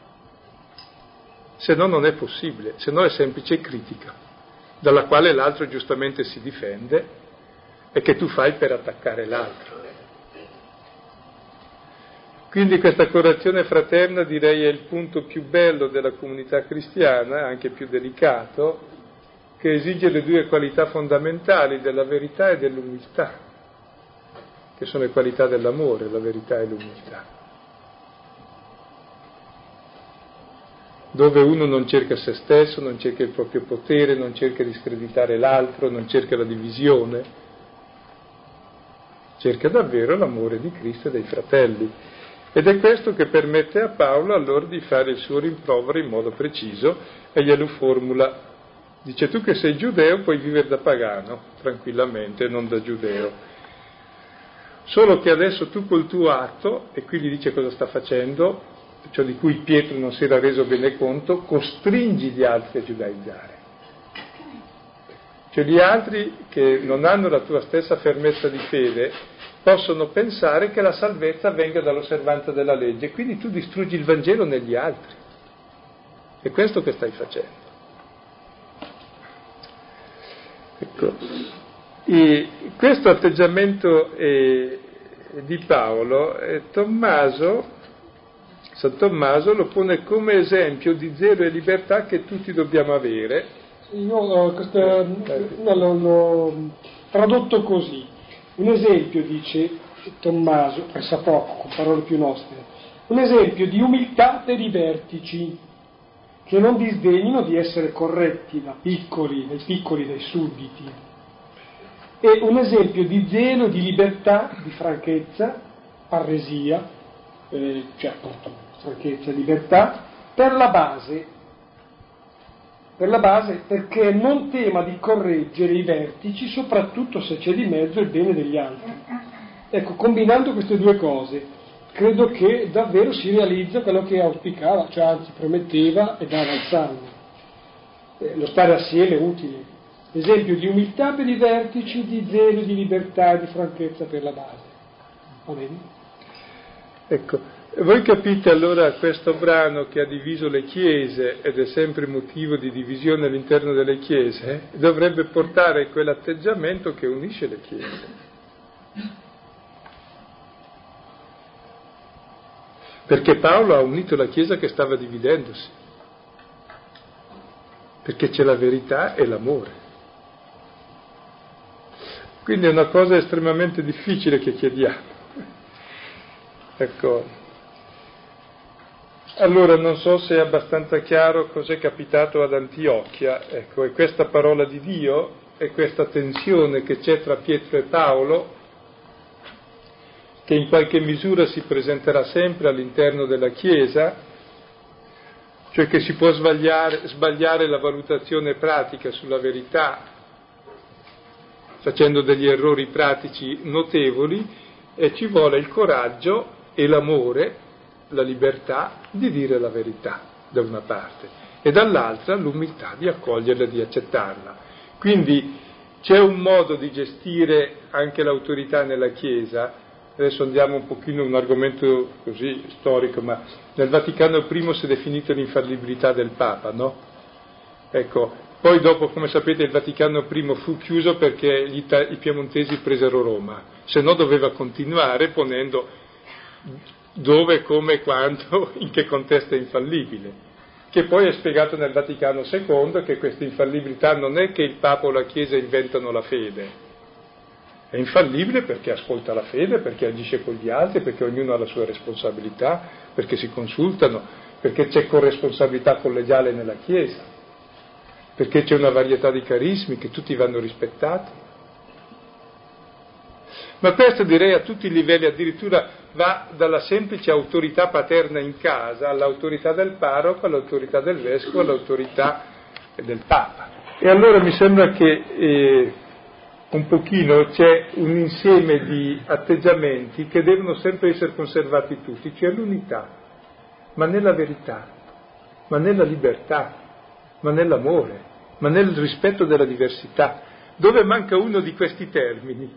Se no non è possibile, se no è semplice critica, dalla quale l'altro giustamente si difende e che tu fai per attaccare l'altro. Quindi questa correzione fraterna direi è il punto più bello della comunità cristiana, anche più delicato, che esige le due qualità fondamentali della verità e dell'umiltà, che sono le qualità dell'amore, la verità e l'umiltà. Dove uno non cerca se stesso, non cerca il proprio potere, non cerca di screditare l'altro, non cerca la divisione, cerca davvero l'amore di Cristo e dei fratelli. Ed è questo che permette a Paolo allora di fare il suo rimprovero in modo preciso e glielo formula. Dice tu che sei giudeo puoi vivere da pagano tranquillamente, non da giudeo. Solo che adesso tu col tuo atto, e qui gli dice cosa sta facendo, ciò di cui Pietro non si era reso bene conto, costringi gli altri a giudaizzare. Cioè gli altri che non hanno la tua stessa fermezza di fede possono pensare che la salvezza venga dall'osservanza della legge, quindi tu distruggi il Vangelo negli altri. È questo che stai facendo. Ecco. E questo atteggiamento eh, di Paolo, eh, Tommaso, San Tommaso lo pone come esempio di zelo e libertà che tutti dobbiamo avere. Io questa, no, l'ho tradotto così. Un esempio, dice Tommaso, pressa poco, con parole più nostre, un esempio di umiltà per i vertici, che non disdegnino di essere corretti da piccoli, dai piccoli, dai sudditi, e un esempio di zelo, di libertà, di franchezza, parresia, eh, cioè appunto franchezza libertà, per la base per la base perché non tema di correggere i vertici, soprattutto se c'è di mezzo il bene degli altri. Ecco, combinando queste due cose, credo che davvero si realizza quello che auspicava, cioè anzi prometteva e dava il Salmo. Eh, lo stare assieme è utile. Esempio di umiltà per i vertici, di zelo, di libertà e di franchezza per la base. Va bene? Ecco, voi capite allora questo brano che ha diviso le chiese ed è sempre motivo di divisione all'interno delle chiese, dovrebbe portare quell'atteggiamento che unisce le chiese. Perché Paolo ha unito la chiesa che stava dividendosi, perché c'è la verità e l'amore. Quindi è una cosa estremamente difficile che chiediamo. Ecco, allora non so se è abbastanza chiaro cos'è capitato ad Antiochia, ecco, è questa parola di Dio, è questa tensione che c'è tra Pietro e Paolo, che in qualche misura si presenterà sempre all'interno della Chiesa, cioè che si può sbagliare, sbagliare la valutazione pratica sulla verità, facendo degli errori pratici notevoli, e ci vuole il coraggio e l'amore la libertà di dire la verità da una parte e dall'altra l'umiltà di accoglierla e di accettarla. Quindi c'è un modo di gestire anche l'autorità nella Chiesa, adesso andiamo un pochino a un argomento così storico, ma nel Vaticano I si è definita l'infallibilità del Papa, no? Ecco, poi dopo, come sapete, il Vaticano I fu chiuso perché gli, i piemontesi presero Roma, se no doveva continuare ponendo dove, come, quando, in che contesto è infallibile, che poi è spiegato nel Vaticano II che questa infallibilità non è che il Papa o la Chiesa inventano la fede, è infallibile perché ascolta la fede, perché agisce con gli altri, perché ognuno ha la sua responsabilità, perché si consultano, perché c'è corresponsabilità collegiale nella Chiesa, perché c'è una varietà di carismi che tutti vanno rispettati. Ma questo direi a tutti i livelli, addirittura va dalla semplice autorità paterna in casa all'autorità del parroco, all'autorità del vescovo, all'autorità del Papa. E allora mi sembra che eh, un pochino c'è un insieme di atteggiamenti che devono sempre essere conservati tutti, cioè l'unità, ma nella verità, ma nella libertà, ma nell'amore, ma nel rispetto della diversità. Dove manca uno di questi termini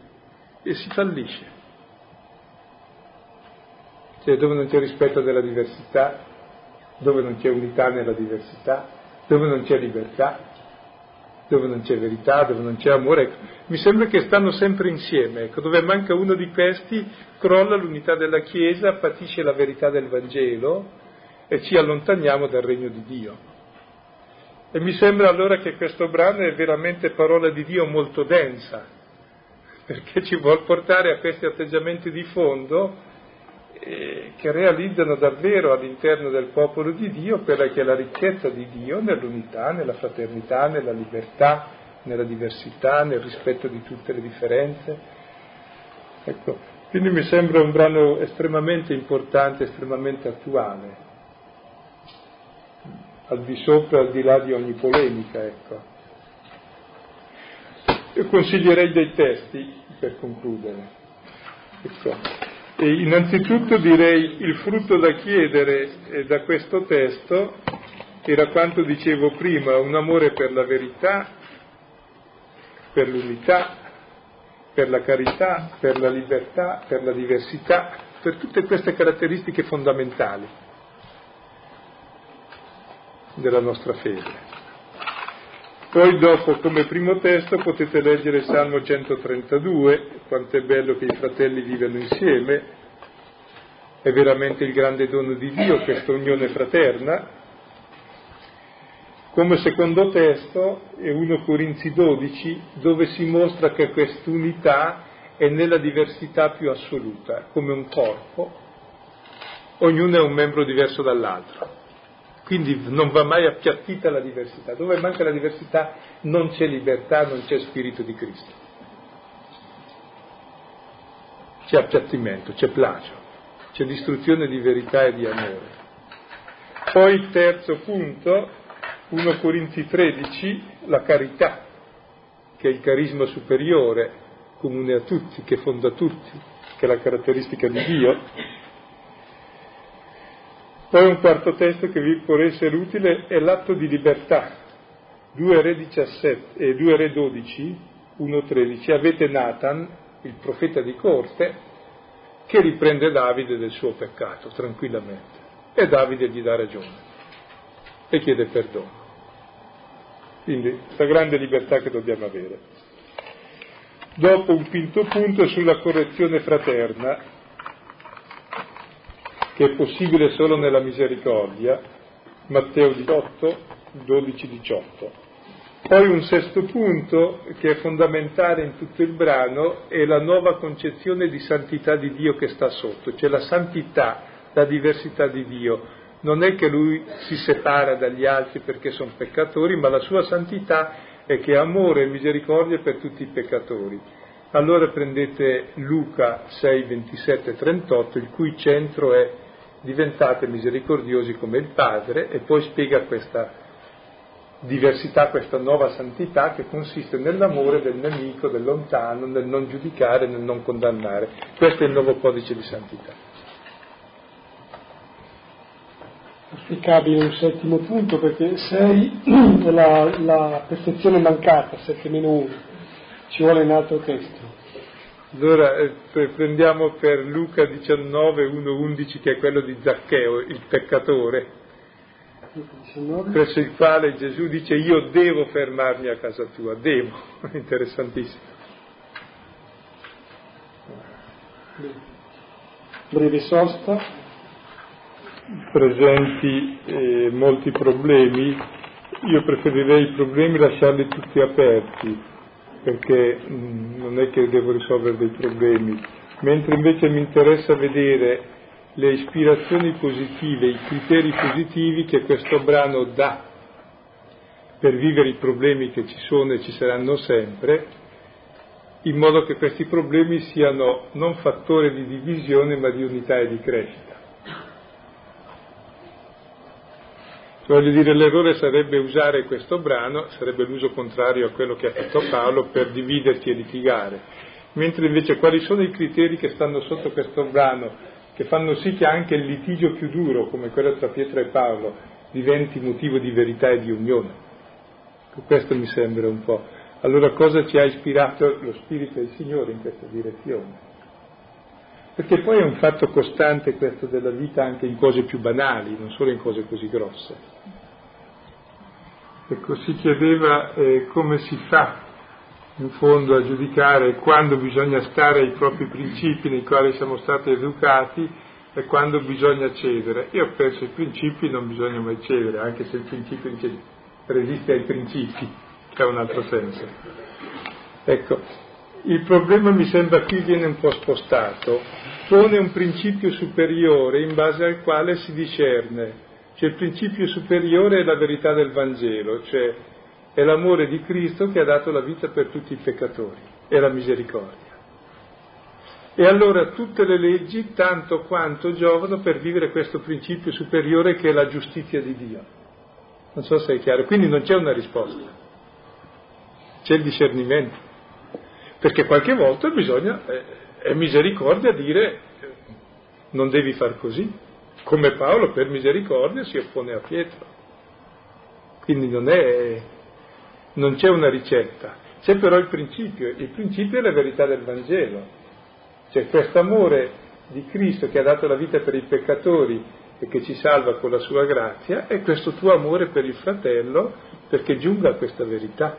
e si fallisce. Cioè dove non c'è rispetto della diversità, dove non c'è unità nella diversità, dove non c'è libertà, dove non c'è verità, dove non c'è amore. Ecco, mi sembra che stanno sempre insieme, ecco, dove manca uno di questi crolla l'unità della Chiesa, patisce la verità del Vangelo e ci allontaniamo dal regno di Dio. E mi sembra allora che questo brano è veramente parola di Dio molto densa, perché ci vuol portare a questi atteggiamenti di fondo eh, che realizzano davvero all'interno del popolo di Dio quella che è la ricchezza di Dio nell'unità, nella fraternità, nella libertà, nella diversità, nel rispetto di tutte le differenze. Ecco, quindi mi sembra un brano estremamente importante, estremamente attuale, al di sopra, al di là di ogni polemica, ecco. Io consiglierei dei testi per concludere. Ecco. E innanzitutto direi il frutto da chiedere eh, da questo testo era quanto dicevo prima, un amore per la verità, per l'unità, per la carità, per la libertà, per la diversità, per tutte queste caratteristiche fondamentali della nostra fede. Poi dopo, come primo testo, potete leggere il Salmo 132, quanto è bello che i fratelli vivano insieme, è veramente il grande dono di Dio questa unione fraterna. Come secondo testo è 1 Corinzi 12, dove si mostra che quest'unità è nella diversità più assoluta, come un corpo, ognuno è un membro diverso dall'altro. Quindi non va mai appiattita la diversità. Dove manca la diversità non c'è libertà, non c'è spirito di Cristo. C'è appiattimento, c'è plagio, c'è distruzione di verità e di amore. Poi il terzo punto, 1 Corinzi 13, la carità, che è il carisma superiore, comune a tutti, che fonda tutti, che è la caratteristica di Dio, poi un quarto testo che vi può essere utile è l'atto di libertà. 2 Re 17 e 2 Re 12, 1.13, avete Nathan, il profeta di corte, che riprende Davide del suo peccato tranquillamente. E Davide gli dà ragione e chiede perdono. Quindi questa grande libertà che dobbiamo avere. Dopo un quinto punto sulla correzione fraterna, che è possibile solo nella misericordia, Matteo 18, 12, 18. Poi un sesto punto che è fondamentale in tutto il brano è la nuova concezione di santità di Dio che sta sotto, cioè la santità, la diversità di Dio. Non è che lui si separa dagli altri perché sono peccatori, ma la sua santità è che amore e misericordia per tutti i peccatori. Allora prendete Luca 6, 27, 38, il cui centro è diventate misericordiosi come il Padre e poi spiega questa diversità, questa nuova santità che consiste nell'amore del nemico, del lontano, nel non giudicare, nel non condannare. Questo è il nuovo codice di santità. Auspicabile un settimo punto perché 6 è la, la perfezione mancata, 7 meno 1, ci vuole un altro testo. Allora eh, prendiamo per Luca 19, 1, 11 che è quello di Zaccheo, il peccatore, presso il quale Gesù dice io devo fermarmi a casa tua, devo, interessantissimo. breve sosta. Presenti eh, molti problemi, io preferirei i problemi lasciarli tutti aperti, perché mm, non è che devo risolvere dei problemi, mentre invece mi interessa vedere le ispirazioni positive, i criteri positivi che questo brano dà per vivere i problemi che ci sono e ci saranno sempre, in modo che questi problemi siano non fattori di divisione ma di unità e di crescita. Voglio dire, l'errore sarebbe usare questo brano, sarebbe l'uso contrario a quello che ha fatto Paolo per dividerci e litigare, mentre invece quali sono i criteri che stanno sotto questo brano, che fanno sì che anche il litigio più duro, come quello tra Pietro e Paolo, diventi motivo di verità e di unione. Questo mi sembra un po'. Allora cosa ci ha ispirato lo Spirito del Signore in questa direzione? Perché poi è un fatto costante questo della vita anche in cose più banali, non solo in cose così grosse. Ecco, si chiedeva eh, come si fa in fondo a giudicare quando bisogna stare ai propri principi nei quali siamo stati educati e quando bisogna cedere. Io penso ai principi non bisogna mai cedere, anche se il principio resiste ai principi che ha un altro senso. Ecco, il problema mi sembra qui viene un po' spostato, pone un principio superiore in base al quale si discerne, cioè il principio superiore è la verità del Vangelo, cioè è l'amore di Cristo che ha dato la vita per tutti i peccatori, è la misericordia. E allora tutte le leggi tanto quanto giovano per vivere questo principio superiore che è la giustizia di Dio. Non so se è chiaro, quindi non c'è una risposta c'è il discernimento, perché qualche volta bisogna, eh, è misericordia dire non devi far così, come Paolo per misericordia si oppone a Pietro. Quindi non, è, non c'è una ricetta, c'è però il principio, il principio è la verità del Vangelo, cioè questo amore di Cristo che ha dato la vita per i peccatori e che ci salva con la sua grazia, è questo tuo amore per il fratello perché giunga a questa verità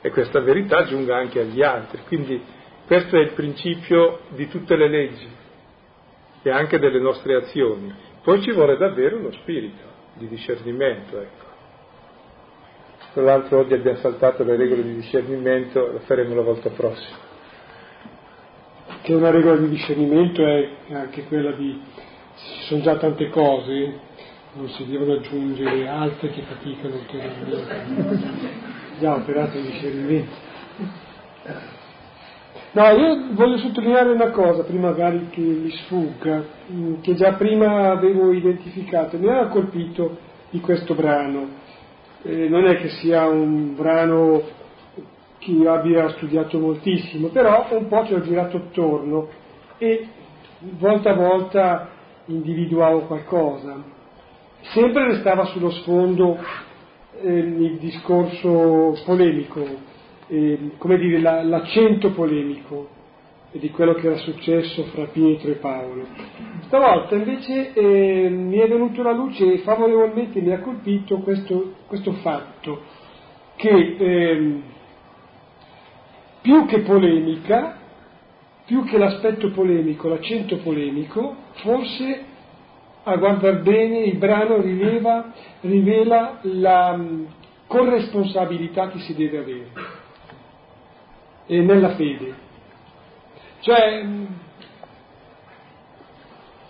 e questa verità giunga anche agli altri. Quindi questo è il principio di tutte le leggi e anche delle nostre azioni. Poi ci vuole davvero lo spirito di discernimento, ecco. Tra l'altro oggi abbiamo saltato le regole di discernimento, lo faremo la volta prossima. Che una regola di discernimento è anche quella di, ci sono già tante cose, non si devono aggiungere altre che faticano ulteriormente già operato in discernimento. No, io voglio sottolineare una cosa, prima magari che mi sfugga, mm, che già prima avevo identificato, mi ha colpito di questo brano. Eh, non è che sia un brano che io abbia studiato moltissimo, però un po' ci ho girato attorno e volta a volta individuavo qualcosa. Sempre restava sullo sfondo eh, il discorso polemico, eh, come dire, la, l'accento polemico di quello che era successo fra Pietro e Paolo. Stavolta invece eh, mi è venuto alla luce e favorevolmente mi ha colpito questo, questo fatto che ehm, più che polemica, più che l'aspetto polemico, l'accento polemico, forse a guardar bene il brano rileva, rivela la corresponsabilità che si deve avere e nella fede. Cioè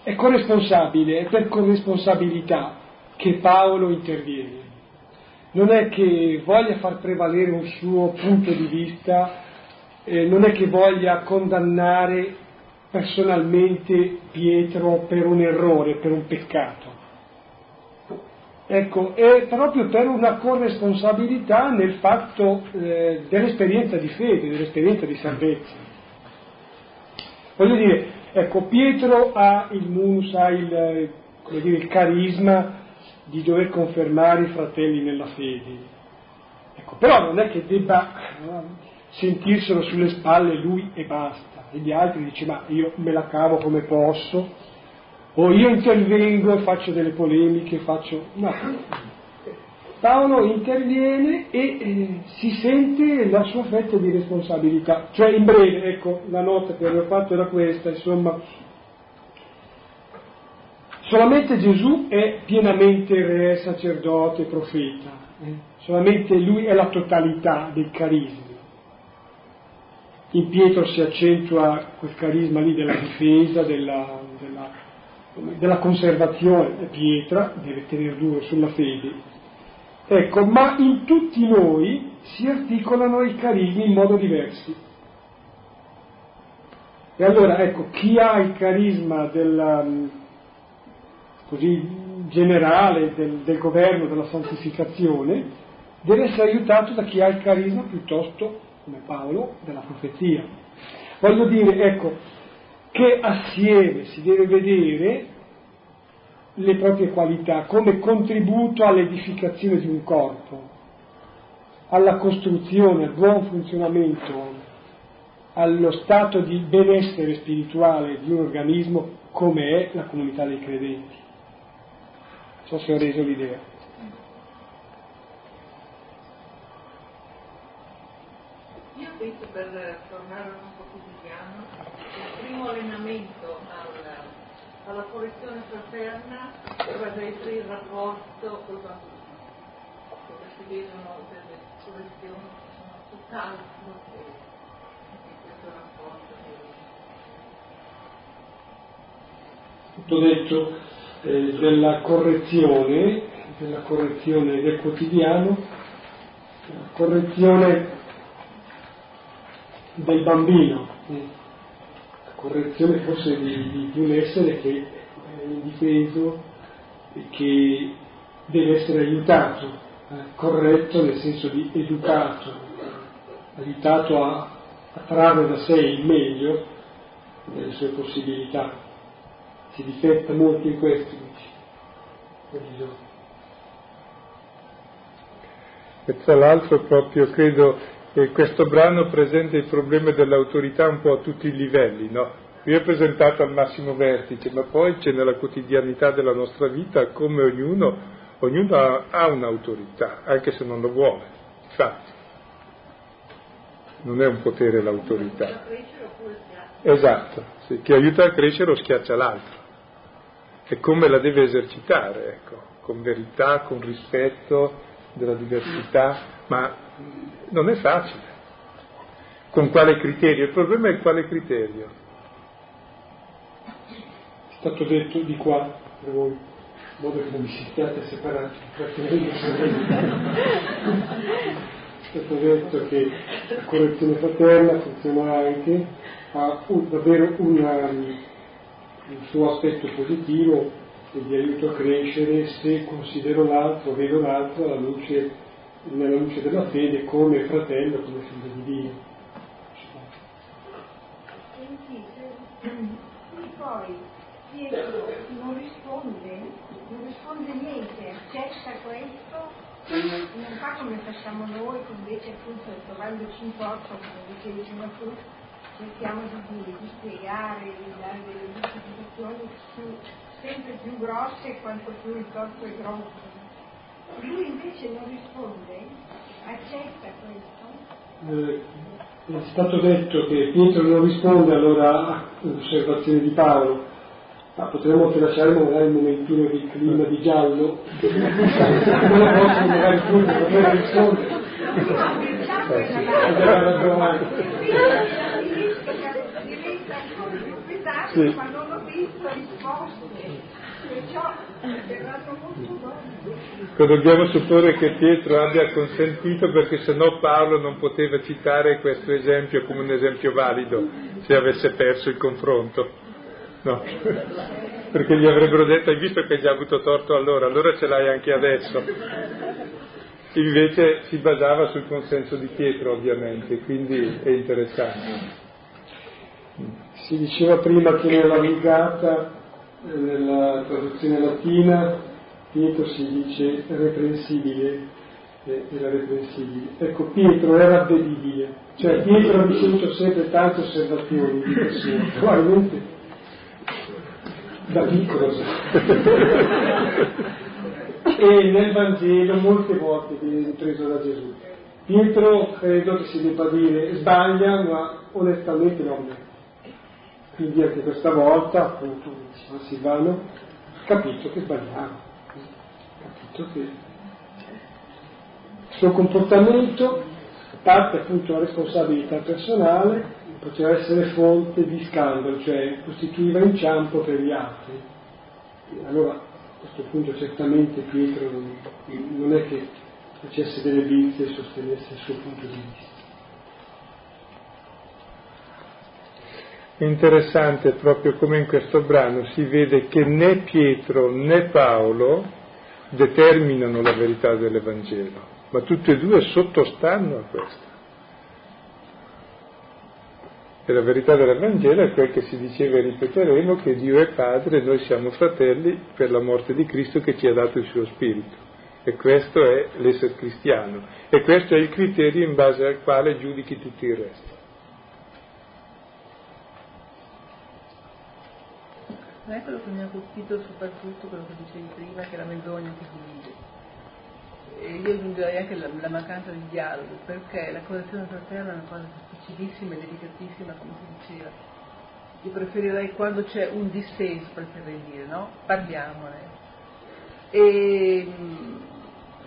è corresponsabile, è per corresponsabilità che Paolo interviene. Non è che voglia far prevalere un suo punto di vista, eh, non è che voglia condannare personalmente Pietro per un errore, per un peccato. Ecco, è proprio per una corresponsabilità nel fatto eh, dell'esperienza di fede, dell'esperienza di salvezza. Voglio dire, ecco, Pietro ha il munus, ha il, dire, il carisma di dover confermare i fratelli nella fede. Ecco, però non è che debba sentirselo sulle spalle lui e basta e gli altri dice ma io me la cavo come posso, o io intervengo e faccio delle polemiche, faccio... No. Paolo interviene e eh, si sente la sua fetta di responsabilità. Cioè, in breve, ecco, la nota che avevo fatto era questa, insomma, Solamente Gesù è pienamente re, sacerdote, profeta, eh? solamente lui è la totalità del carisma. In Pietro si accentua quel carisma lì della difesa, della, della, della conservazione, pietra, deve tenere duro sulla fede. Ecco, ma in tutti noi si articolano i carismi in modo diversi. E allora, ecco, chi ha il carisma del, così generale del, del governo, della santificazione, deve essere aiutato da chi ha il carisma piuttosto, come Paolo, della profezia. Voglio dire, ecco, che assieme si deve vedere le proprie qualità come contributo all'edificazione di un corpo, alla costruzione, al buon funzionamento, allo stato di benessere spirituale di un organismo come è la comunità dei credenti so se ho reso l'idea. Io penso per quotidiano, il primo allenamento alla, alla correzione fraterna dovrebbe essere il rapporto col bambino, dove si vedono delle correzioni che sono tutt'altro che questo rapporto. Tutto detto, eh, della correzione, della correzione del quotidiano, la correzione del bambino, la correzione forse di, di, di un essere che è indifeso e che deve essere aiutato, eh, corretto nel senso di educato, aiutato a, a trarre da sé il meglio delle sue possibilità si difetta molto in questo, dice. E tra l'altro proprio credo questo brano presenta il problema dell'autorità un po' a tutti i livelli, no? Qui è presentato al massimo vertice, ma poi c'è nella quotidianità della nostra vita come ognuno, ognuno ha, ha un'autorità, anche se non lo vuole, infatti. Non è un potere l'autorità. Esatto, sì, chi aiuta a crescere o schiaccia l'altro e come la deve esercitare, ecco, con verità, con rispetto della diversità, ma non è facile. Con quale criterio? Il problema è quale criterio. È stato detto di qua per voi, in modo che non vi siate separati, è stato detto che la correzione fraterna funziona anche, ha un, davvero una il suo aspetto positivo e di aiuto a crescere se considero l'altro, vedo l'altro alla luce, nella luce della fede come fratello, come figlio di Dio. Sentite, poi Pietro non risponde, non risponde niente, accetta questo, non fa come facciamo noi, che invece appunto trovandoci in porto, come dicevi prima tu, cerchiamo di, di spiegare, di dare delle giustificazioni sempre più grosse quanto più il corpo è grosso. Lui invece non risponde, accetta questo. Eh, è stato detto che Pietro non risponde allora all'osservazione di Paolo, ma potremmo anche lasciare magari un momentino di clima di giallo, non lo posso magari pure poter rispondere. Eh, sì. ma non ho visto risposte, perciò. Dobbiamo supporre che Pietro abbia consentito perché se no Paolo non poteva citare questo esempio come un esempio valido se avesse perso il confronto. No, perché gli avrebbero detto hai visto che hai già avuto torto allora, allora ce l'hai anche adesso. Invece si basava sul consenso di Pietro ovviamente, quindi è interessante. Si diceva prima che nella Vulgata, nella traduzione latina, Pietro si dice reprensibile, eh, era reprensibile. Ecco, Pietro era vedibile, cioè Pietro ha ricevuto sempre tante osservazioni di persone, probabilmente da piccolo. e nel Vangelo molte volte viene ripreso da Gesù. Pietro credo che si debba dire sbaglia, ma onestamente non è. Quindi anche questa volta, appunto, diceva Silvano, capito che sbagliava, capito che il suo comportamento, a parte appunto la responsabilità personale, poteva essere fonte di scandalo, cioè costituiva inciampo per gli altri. Allora a questo punto certamente Pietro non è che facesse delle bizze e sostenesse il suo punto di vista. Interessante proprio come in questo brano si vede che né Pietro né Paolo determinano la verità dell'Evangelo, ma tutti e due sottostanno a questo. E la verità dell'Evangelo è quel che si diceva e ripeteremo, che Dio è Padre e noi siamo fratelli per la morte di Cristo che ci ha dato il suo Spirito. E questo è l'essere cristiano. E questo è il criterio in base al quale giudichi tutto il resto. Non è quello che mi ha colpito soprattutto quello che dicevi prima, che la menzogna che divide. E io aggiungerei anche la, la, mancanza di dialogo, perché la correzione fraterna è una cosa difficilissima e delicatissima, come si diceva. Io preferirei quando c'è un dissenso, preferirei dire, no? Parliamone. E,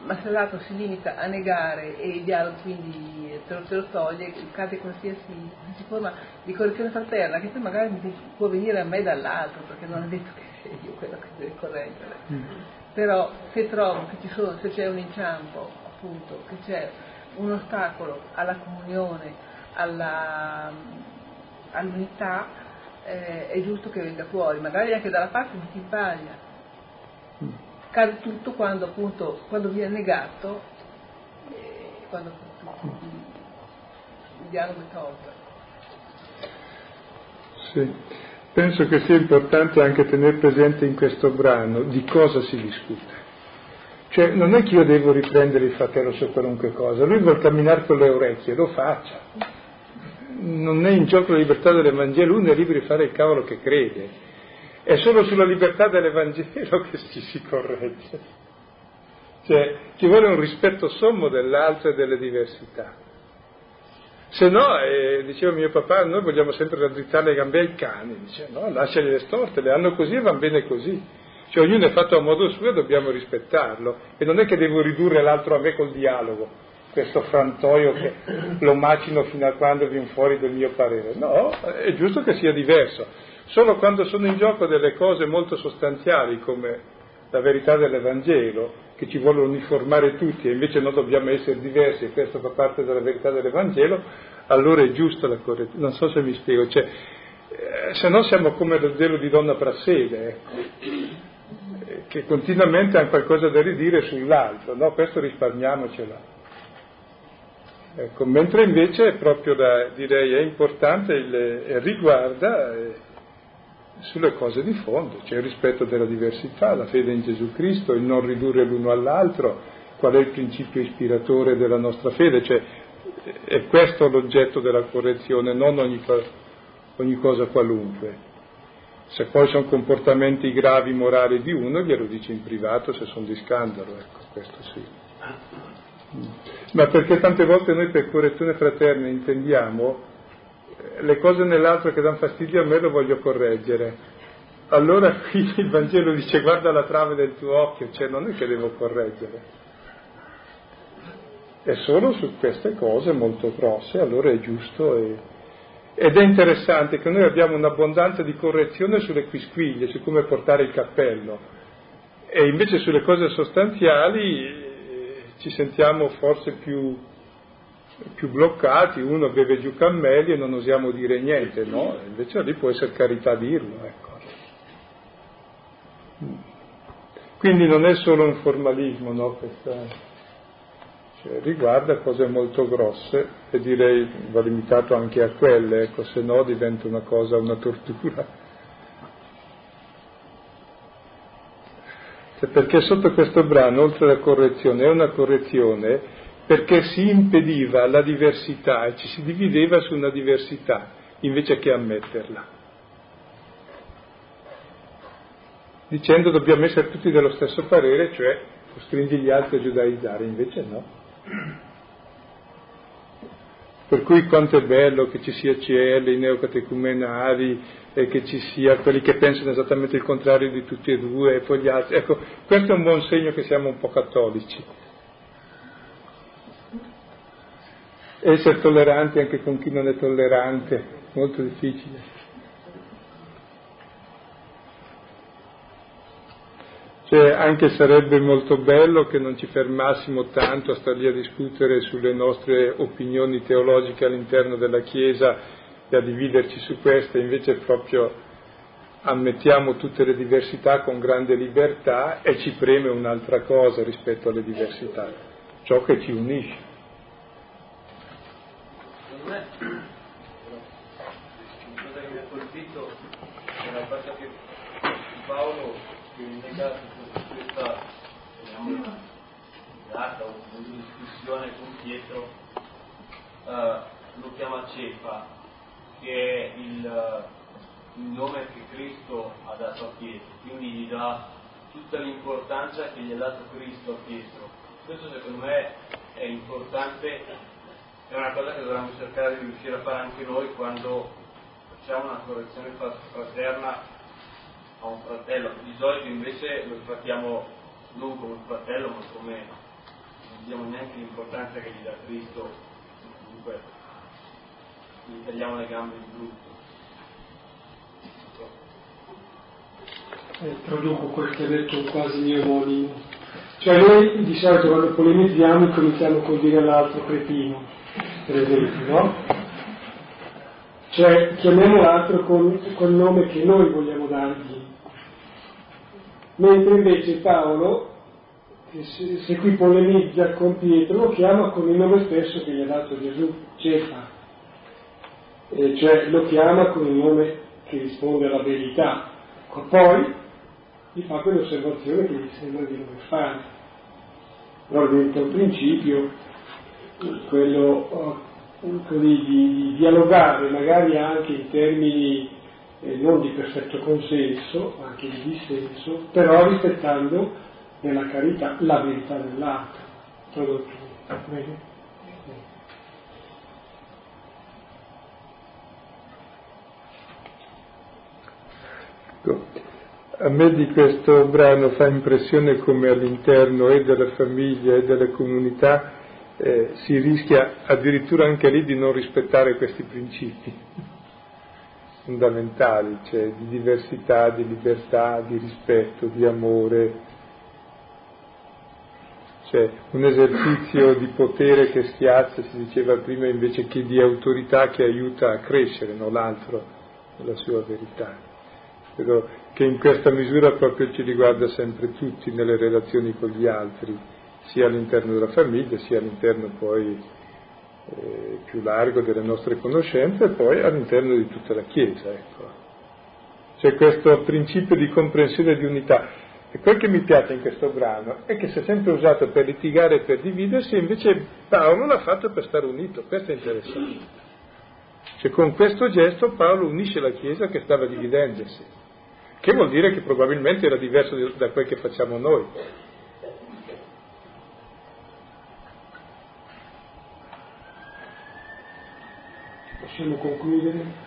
ma se l'altro si limita a negare e il dialogo quindi te lo, te lo toglie, cade qualsiasi forma di correzione fraterna che poi magari può venire a me dall'altro perché non è detto che sia io quello che deve correggere. Mm. Però se trovo che ci sono, se c'è un inciampo, appunto, che c'è un ostacolo alla comunione, alla, all'unità, eh, è giusto che venga fuori, magari anche dalla parte di chi sbaglia cade tutto quando appunto quando viene negato eh, quando il dialogo è tolto. Sì. penso che sia importante anche tenere presente in questo brano di cosa si discute. Cioè non è che io devo riprendere il fratello su qualunque cosa lui vuole camminare con le orecchie lo faccia. Non è in gioco la libertà dell'Evangelo uno è libero di fare il cavolo che crede è solo sulla libertà dell'Evangelo che ci si corregge. Cioè, ci vuole un rispetto sommo dell'altro e delle diversità. Se no, eh, diceva mio papà, noi vogliamo sempre raddrizzare le gambe ai cani, dice no, lasciali le storte, le hanno così e van bene così. Cioè ognuno è fatto a modo suo e dobbiamo rispettarlo. E non è che devo ridurre l'altro a me col dialogo, questo frantoio che lo macino fino a quando viene fuori del mio parere. No, è giusto che sia diverso. Solo quando sono in gioco delle cose molto sostanziali come la verità dell'Evangelo, che ci vuole uniformare tutti e invece noi dobbiamo essere diversi e questo fa parte della verità dell'Evangelo, allora è giusta la correzione. Non so se mi spiego, cioè, eh, se no siamo come lo zelo di donna Prassede, eh, che continuamente hanno qualcosa da ridire sull'altro, no? Questo risparmiamocela. Ecco, mentre invece proprio da, direi è importante il, riguarda eh, sulle cose di fondo, c'è il rispetto della diversità, la fede in Gesù Cristo, il non ridurre l'uno all'altro, qual è il principio ispiratore della nostra fede, cioè è questo l'oggetto della correzione, non ogni, ogni cosa qualunque. Se poi sono comportamenti gravi morali di uno, glielo dice in privato se sono di scandalo, ecco, questo sì. Ma perché tante volte noi per correzione fraterna intendiamo le cose nell'altro che danno fastidio a me lo voglio correggere. Allora qui il Vangelo dice guarda la trave del tuo occhio, cioè non è che devo correggere. È solo su queste cose molto grosse, allora è giusto e... ed è interessante che noi abbiamo un'abbondanza di correzione sulle quisquiglie, su come portare il cappello e invece sulle cose sostanziali eh, ci sentiamo forse più più bloccati, uno beve giù cammelli e non osiamo dire niente, no? Invece lì può essere carità dirlo, ecco. Quindi non è solo un formalismo, no? Questa, cioè, riguarda cose molto grosse e direi va limitato anche a quelle, ecco, se no diventa una cosa, una tortura. Cioè, perché sotto questo brano, oltre alla correzione, è una correzione perché si impediva la diversità e ci si divideva su una diversità invece che ammetterla. Dicendo dobbiamo essere tutti dello stesso parere, cioè costringi gli altri a giudaizzare, invece no. Per cui quanto è bello che ci sia CL, i neocatecumenari, e che ci sia quelli che pensano esattamente il contrario di tutti e due, e poi gli altri. Ecco, questo è un buon segno che siamo un po' cattolici. Essere tolleranti anche con chi non è tollerante, molto difficile. Cioè, anche sarebbe molto bello che non ci fermassimo tanto a stare lì a discutere sulle nostre opinioni teologiche all'interno della Chiesa e a dividerci su queste, invece proprio ammettiamo tutte le diversità con grande libertà e ci preme un'altra cosa rispetto alle diversità, ciò che ci unisce. Me, cosa che mi ha colpito è la cosa che Paolo, che in negato questa diciamo, data o discussione con Pietro uh, lo chiama Cefa, che è il, il, nome che Cristo ha dato a Pietro, quindi gli dà tutta l'importanza che gli ha dato Cristo a Pietro. Questo secondo me è importante, è una cosa che dovremmo cercare di riuscire a fare anche noi quando facciamo una correzione fraterna a un fratello, di solito invece lo trattiamo non come un fratello ma come non diamo neanche l'importanza che gli dà Cristo, comunque gli tagliamo le gambe di brutto. Eh, traduco quel che ha detto quasi omonimo. Cioè noi di solito quando polemizziamo cominciamo col dire all'altro cretino, per esempio, no? Cioè chiamiamo l'altro con quel nome che noi vogliamo dargli mentre invece Paolo, se, se qui polemizza con Pietro, lo chiama con il nome stesso che gli ha dato Gesù, Cefa, e cioè lo chiama con il nome che risponde alla verità, poi gli fa quell'osservazione che gli sembra di dover fare. Però diventa un principio, quello così, di, di dialogare magari anche in termini eh, non di perfetto consenso, anche di dissenso, però rispettando nella carità la verità dell'altro. Tradotto bene? Ecco, a me di questo brano fa impressione come all'interno e della famiglia e delle comunità eh, si rischia addirittura anche lì di non rispettare questi principi fondamentali, cioè di diversità, di libertà, di rispetto, di amore, cioè un esercizio di potere che schiaccia, si diceva prima, invece che di autorità che aiuta a crescere, non l'altro, nella sua verità. Credo che in questa misura proprio ci riguarda sempre tutti nelle relazioni con gli altri, sia all'interno della famiglia, sia all'interno poi eh, più largo delle nostre conoscenze e poi all'interno di tutta la Chiesa. Ecco. C'è questo principio di comprensione e di unità. E quel che mi piace in questo brano è che si è sempre usato per litigare e per dividersi, invece Paolo l'ha fatto per stare unito, questo è interessante. Cioè con questo gesto Paolo unisce la Chiesa che stava dividendosi, che vuol dire che probabilmente era diverso da quel che facciamo noi. Possiamo concludere?